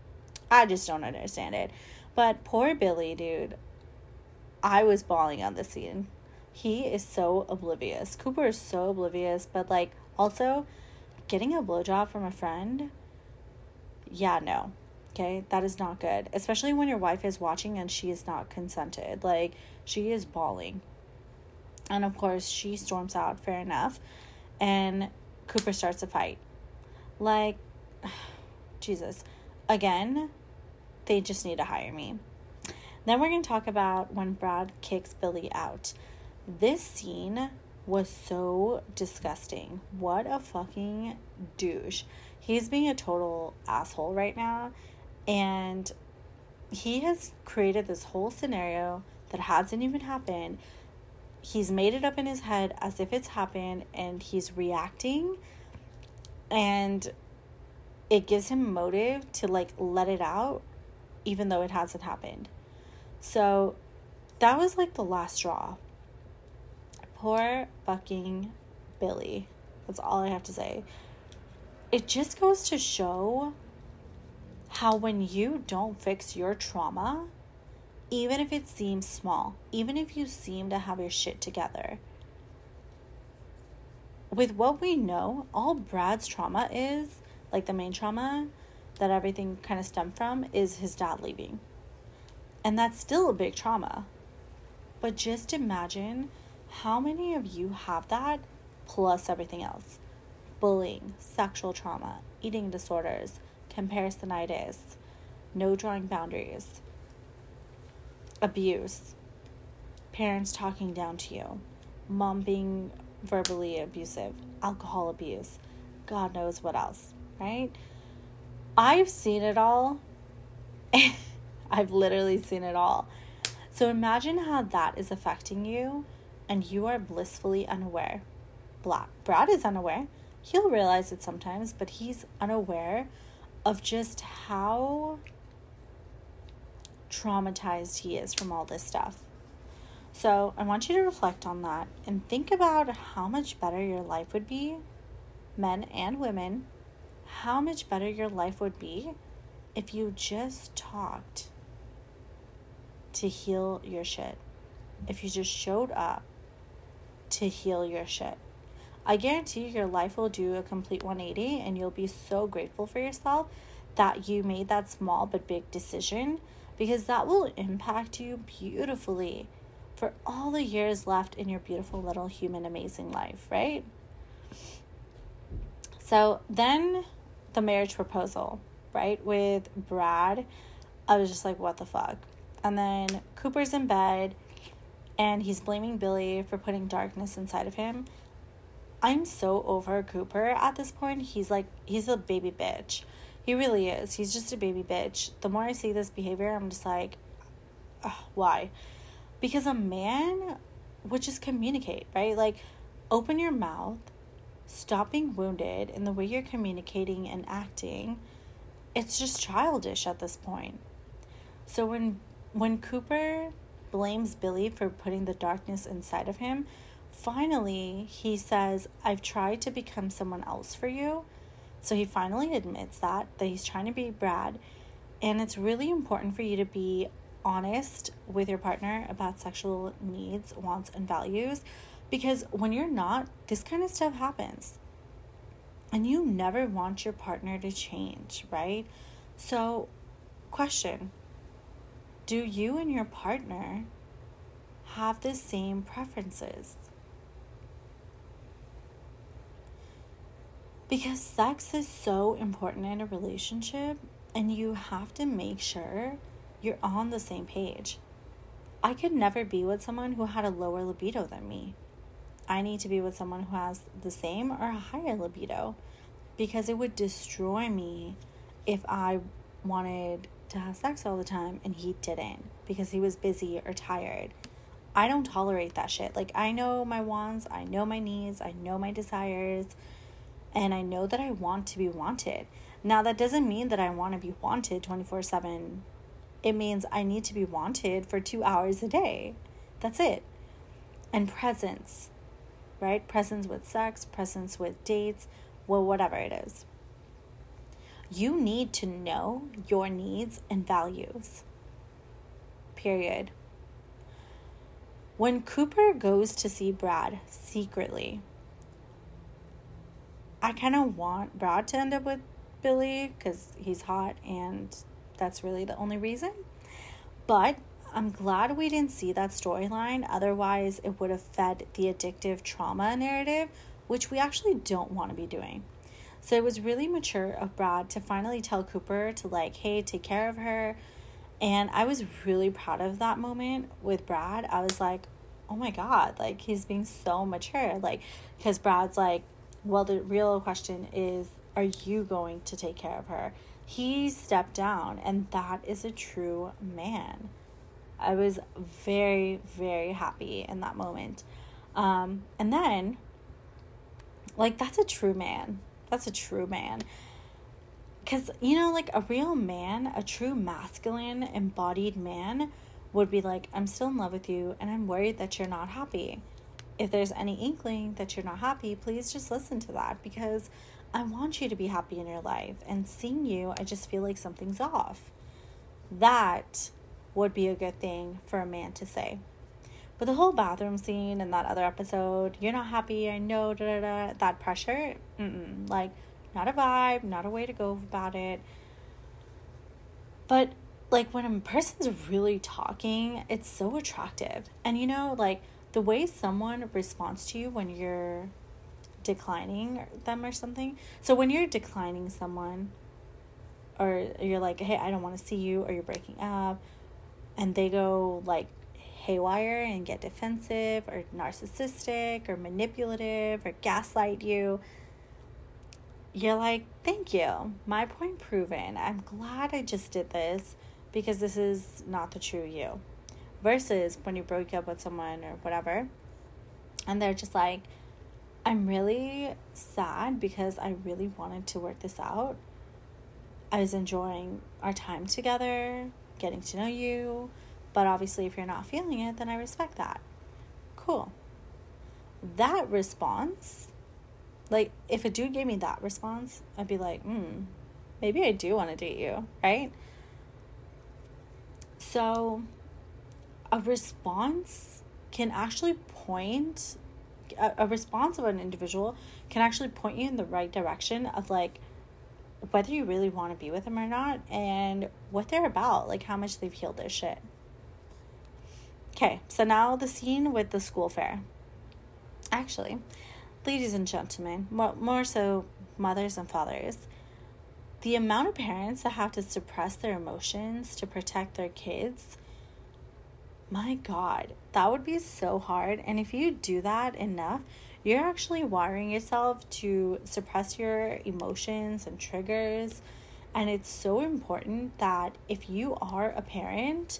Speaker 1: I just don't understand it. But poor Billie, dude, I was bawling on the scene. He is so oblivious. Cooper is so oblivious, but like also getting a blowjob from a friend yeah, no. Okay, that is not good. Especially when your wife is watching and she is not consented. Like, she is bawling. And of course, she storms out, fair enough. And Cooper starts a fight. Like, [sighs] Jesus. Again, they just need to hire me. Then we're going to talk about when Brad kicks Billie out. This scene was so disgusting. What a fucking douche he's being a total asshole right now and he has created this whole scenario that hasn't even happened. He's made it up in his head as if it's happened and he's reacting and it gives him motive to like let it out even though it hasn't happened. So that was like the last straw. Poor fucking billie. That's all i have to say it just goes to show how when you don't fix your trauma, even if it seems small, even if you seem to have your shit together, with what we know, all Brad's trauma is, like the main trauma that everything kind of stemmed from, is his dad leaving. And that's still a big trauma. But just imagine how many of you have that plus everything else bullying, sexual trauma, eating disorders, comparisonitis, no drawing boundaries, abuse, parents talking down to you, mom being verbally abusive, alcohol abuse, God knows what else, right? I've seen it all. [laughs] I've literally seen it all. So imagine how that is affecting you and you are blissfully unaware. Brad is unaware he'll realize it sometimes, but he's unaware of just how traumatized he is from all this stuff. So I want you to reflect on that and think about how much better your life would be, men and women, how much better your life would be if you just talked to heal your shit. If you just showed up to heal your shit. I guarantee your life will do a complete 180 and you'll be so grateful for yourself that you made that small but big decision because that will impact you beautifully for all the years left in your beautiful little human amazing life, right? So then the marriage proposal, right, with Brad, I was just like, what the fuck? And then Cooper's in bed and he's blaming Billie for putting darkness inside of him. I'm so over Cooper at this point. He's like, he's a baby bitch. He really is. He's just a baby bitch. The more I see this behavior, I'm just like, why? Because a man would just communicate, right? Like, open your mouth, stop being wounded in the way you're communicating and acting. It's just childish at this point. So when when Cooper blames Billie for putting the darkness inside of him, finally he says, "I've tried to become someone else for you." So he finally admits that that he's trying to be Brad, and it's really important for you to be honest with your partner about sexual needs, wants, and values because when you're not, this kind of stuff happens. And you never want your partner to change, right? So, question Do you and your partner have the same preferences? Because sex is so important in a relationship, and you have to make sure you're on the same page. I could never be with someone who had a lower libido than me. I need to be with someone who has the same or a higher libido because it would destroy me if I wanted to have sex all the time and he didn't because he was busy or tired. I don't tolerate that shit. Like, I know my wants, I know my needs, I know my desires, and I know that I want to be wanted. Now, that doesn't mean that I want to be wanted 24 7 it means I need to be wanted for two hours a day. That's it. And presence, right? Presence with sex, presence with dates, well, whatever it is. You need to know your needs and values. Period. When Cooper goes to see Brad secretly, I kind of want Brad to end up with Billie because he's hot and that's really the only reason. But I'm glad we didn't see that storyline. Otherwise, it would have fed the addictive trauma narrative, which we actually don't want to be doing. So it was really mature of Brad to finally tell Cooper to, like, hey, take care of her. And I was really proud of that moment with Brad. I was like, oh my God, like, he's being so mature. Like, because Brad's like, well, the real question is, are you going to take care of her? he stepped down, and that is a true man. I was very, very happy in that moment. Um, and then, like, that's a true man. That's a true man. Because, you know, like a real man, a true masculine, embodied man would be like, I'm still in love with you, and I'm worried that you're not happy. If there's any inkling that you're not happy, please just listen to that because I want you to be happy in your life. And seeing you, I just feel like something's off. That would be a good thing for a man to say. But the whole bathroom scene in that other episode, you're not happy, I know, da da da, that pressure, like, not a vibe, not a way to go about it. But, like, when a person's really talking, it's so attractive. And, you know, like, the way someone responds to you when you're declining them or something. So when you're declining someone, or you're like, hey, I don't want to see you, or you're breaking up, and they go like haywire and get defensive, or narcissistic, or manipulative, or gaslight you, you're like, thank you. My point proven. I'm glad I just did this because this is not the true you. Versus when you broke up with someone or whatever, and they're just like, I'm really sad because I really wanted to work this out. I was enjoying our time together. getting to know you. But obviously, if you're not feeling it, then I respect that. Cool. That response, like if a dude gave me that response, I'd be like, hmm, maybe I do want to date you, right? So, a response can actually point, a, a response of an individual can actually point you in the right direction of like whether you really want to be with them or not and what they're about, like how much they've healed their shit. Okay, so now the scene with the school fair. Actually, ladies and gentlemen, more, more so mothers and fathers, the amount of parents that have to suppress their emotions to protect their kids, my God, that would be so hard. And if you do that enough, you're actually wiring yourself to suppress your emotions and triggers. And it's so important that if you are a parent,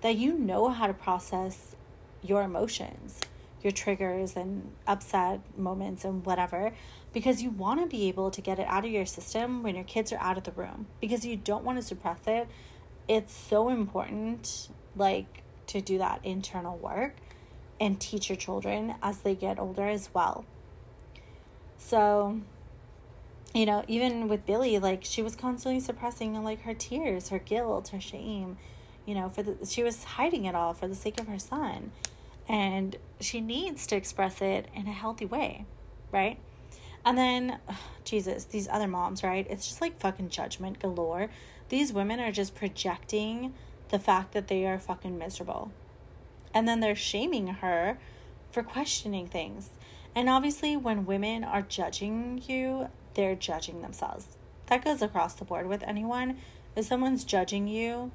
Speaker 1: that you know how to process your emotions, your triggers and upset moments and whatever, because you want to be able to get it out of your system when your kids are out of the room because you don't want to suppress it. It's so important like to do that internal work and teach your children as they get older as well. So, you know, even with Billie, like she was constantly suppressing like her tears, her guilt, her shame, you know, for the she was hiding it all for the sake of her son. And she needs to express it in a healthy way, right? And then ugh, [sighs] Jesus, these other moms, right? It's just like fucking judgment galore. These women are just projecting the fact that they are fucking miserable and then they're shaming her for questioning things. And obviously, when women are judging you, they're judging themselves. That goes across the board with anyone. If someone's judging you,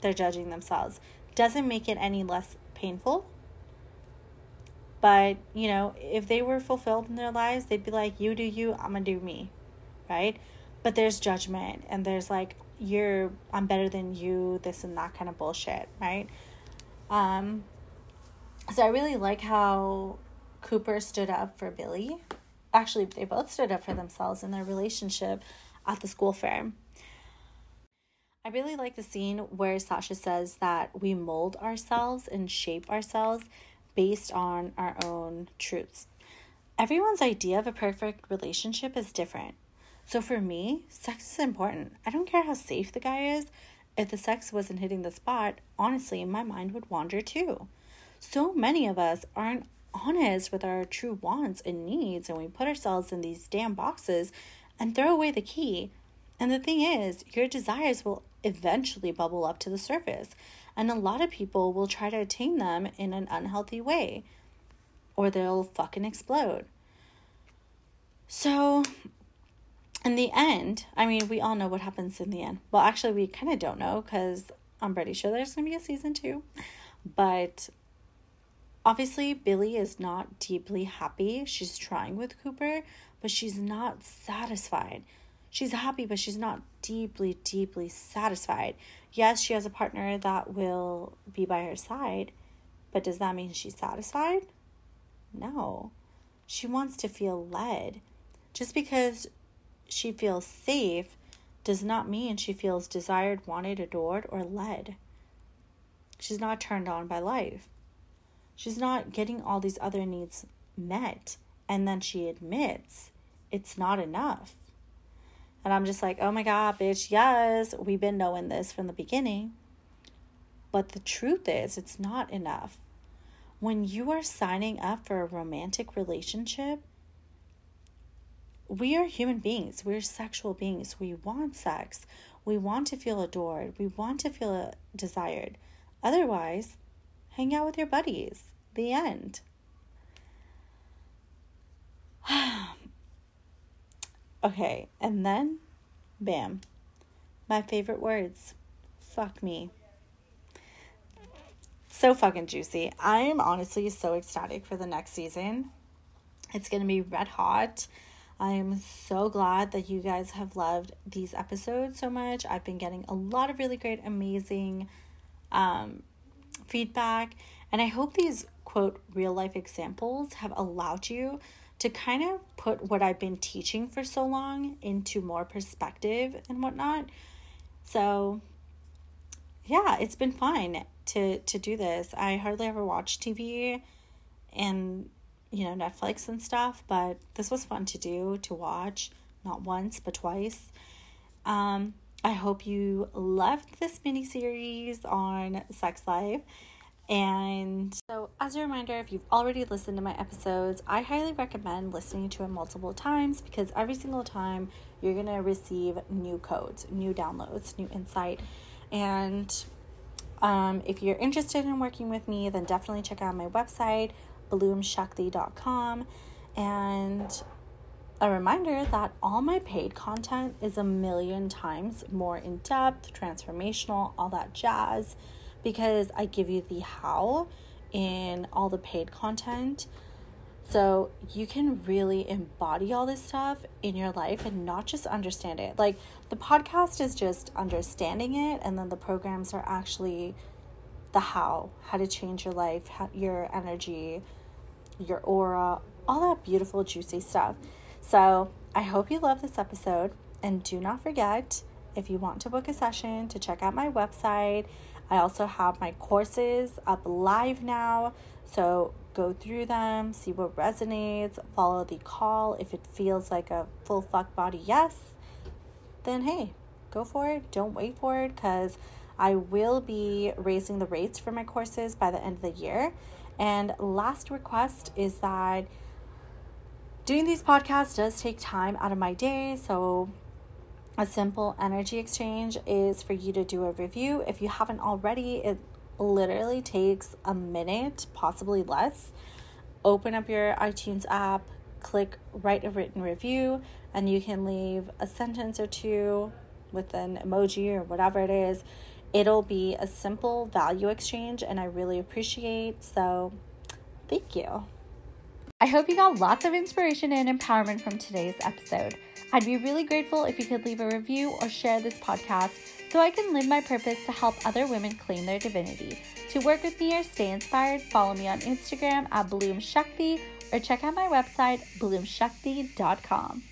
Speaker 1: they're judging themselves. Doesn't make it any less painful. But, you know, if they were fulfilled in their lives, they'd be like, you do you, I'm gonna do me. Right? But there's judgment and there's like, you're, I'm better than you, this and that kind of bullshit. Right? Um, so I really like how Cooper stood up for Billie. Actually, they both stood up for themselves in their relationship at the school fair. I really like the scene where Sasha says that we mold ourselves and shape ourselves based on our own truths. Everyone's idea of a perfect relationship is different. So for me, sex is important. I don't care how safe the guy is. If the sex wasn't hitting the spot, honestly, my mind would wander too so many of us aren't honest with our true wants and needs, and we put ourselves in these damn boxes and throw away the key. And the thing is, your desires will eventually bubble up to the surface, and a lot of people will try to attain them in an unhealthy way, or they'll fucking explode. So, in the end, I mean, we all know what happens in the end. Well, actually, we kind of don't know because I'm pretty sure there's going to be a season two. But Obviously, Billie is not deeply happy. She's trying with Cooper, but she's not satisfied. She's happy, but she's not deeply, deeply satisfied. Yes, she has a partner that will be by her side, but does that mean she's satisfied? No. She wants to feel led. Just because she feels safe does not mean she feels desired, wanted, adored, or led. She's not turned on by life. She's not getting all these other needs met. And then she admits it's not enough. And I'm just like, oh my God, bitch, yes, we've been knowing this from the beginning. But the truth is, it's not enough. When you are signing up for a romantic relationship, we are human beings. We're sexual beings. We want sex. We want to feel adored. We want to feel uh, desired. Otherwise, hang out with your buddies. The end. [sighs] okay, and then, bam, my favorite words. Fuck me. So fucking juicy. I am honestly so ecstatic for the next season. It's going to be red hot. I am so glad that you guys have loved these episodes so much. I've been getting a lot of really great, amazing um, feedback. And I hope these quote real life examples have allowed you to kind of put what I've been teaching for so long into more perspective and whatnot. So, yeah, it's been fun to to do this. I hardly ever watch TV and you know Netflix and stuff, but this was fun to do to watch, not once but twice. Um, I hope you loved this mini series on sex life. And so, as a reminder, if you've already listened to my episodes, I highly recommend listening to it multiple times because every single time you're going to receive new codes, new downloads, new insight. And um, if you're interested in working with me, then definitely check out my website, bloomshakti.com. And a reminder that all my paid content is a million times more in depth, transformational, all that jazz, because I give you the how in all the paid content. So you can really embody all this stuff in your life and not just understand it. Like the podcast is just understanding it, and then the programs are actually the how, how to change your life, how, your energy, your aura, all that beautiful, juicy stuff. So I hope you love this episode. And do not forget if you want to book a session to check out my website. I also have my courses up live now. So go through them, see what resonates, follow the call. If it feels like a full fuck body yes, then hey, go for it. Don't wait for it because I will be raising the rates for my courses by the end of the year. And last request is that doing these podcasts does take time out of my day. So, a simple energy exchange is for you to do a review. If you haven't already, it literally takes a minute, possibly less. Open up your iTunes app, click write a written review, and you can leave a sentence or two with an emoji or whatever it is. It'll be a simple value exchange, and I really appreciate. So, thank you. I hope you got lots of inspiration and empowerment from today's episode. I'd be really grateful if you could leave a review or share this podcast so I can live my purpose to help other women claim their divinity. To work with me or stay inspired, follow me on Instagram at Bloom Shakti or check out my website, bloomshakti.com.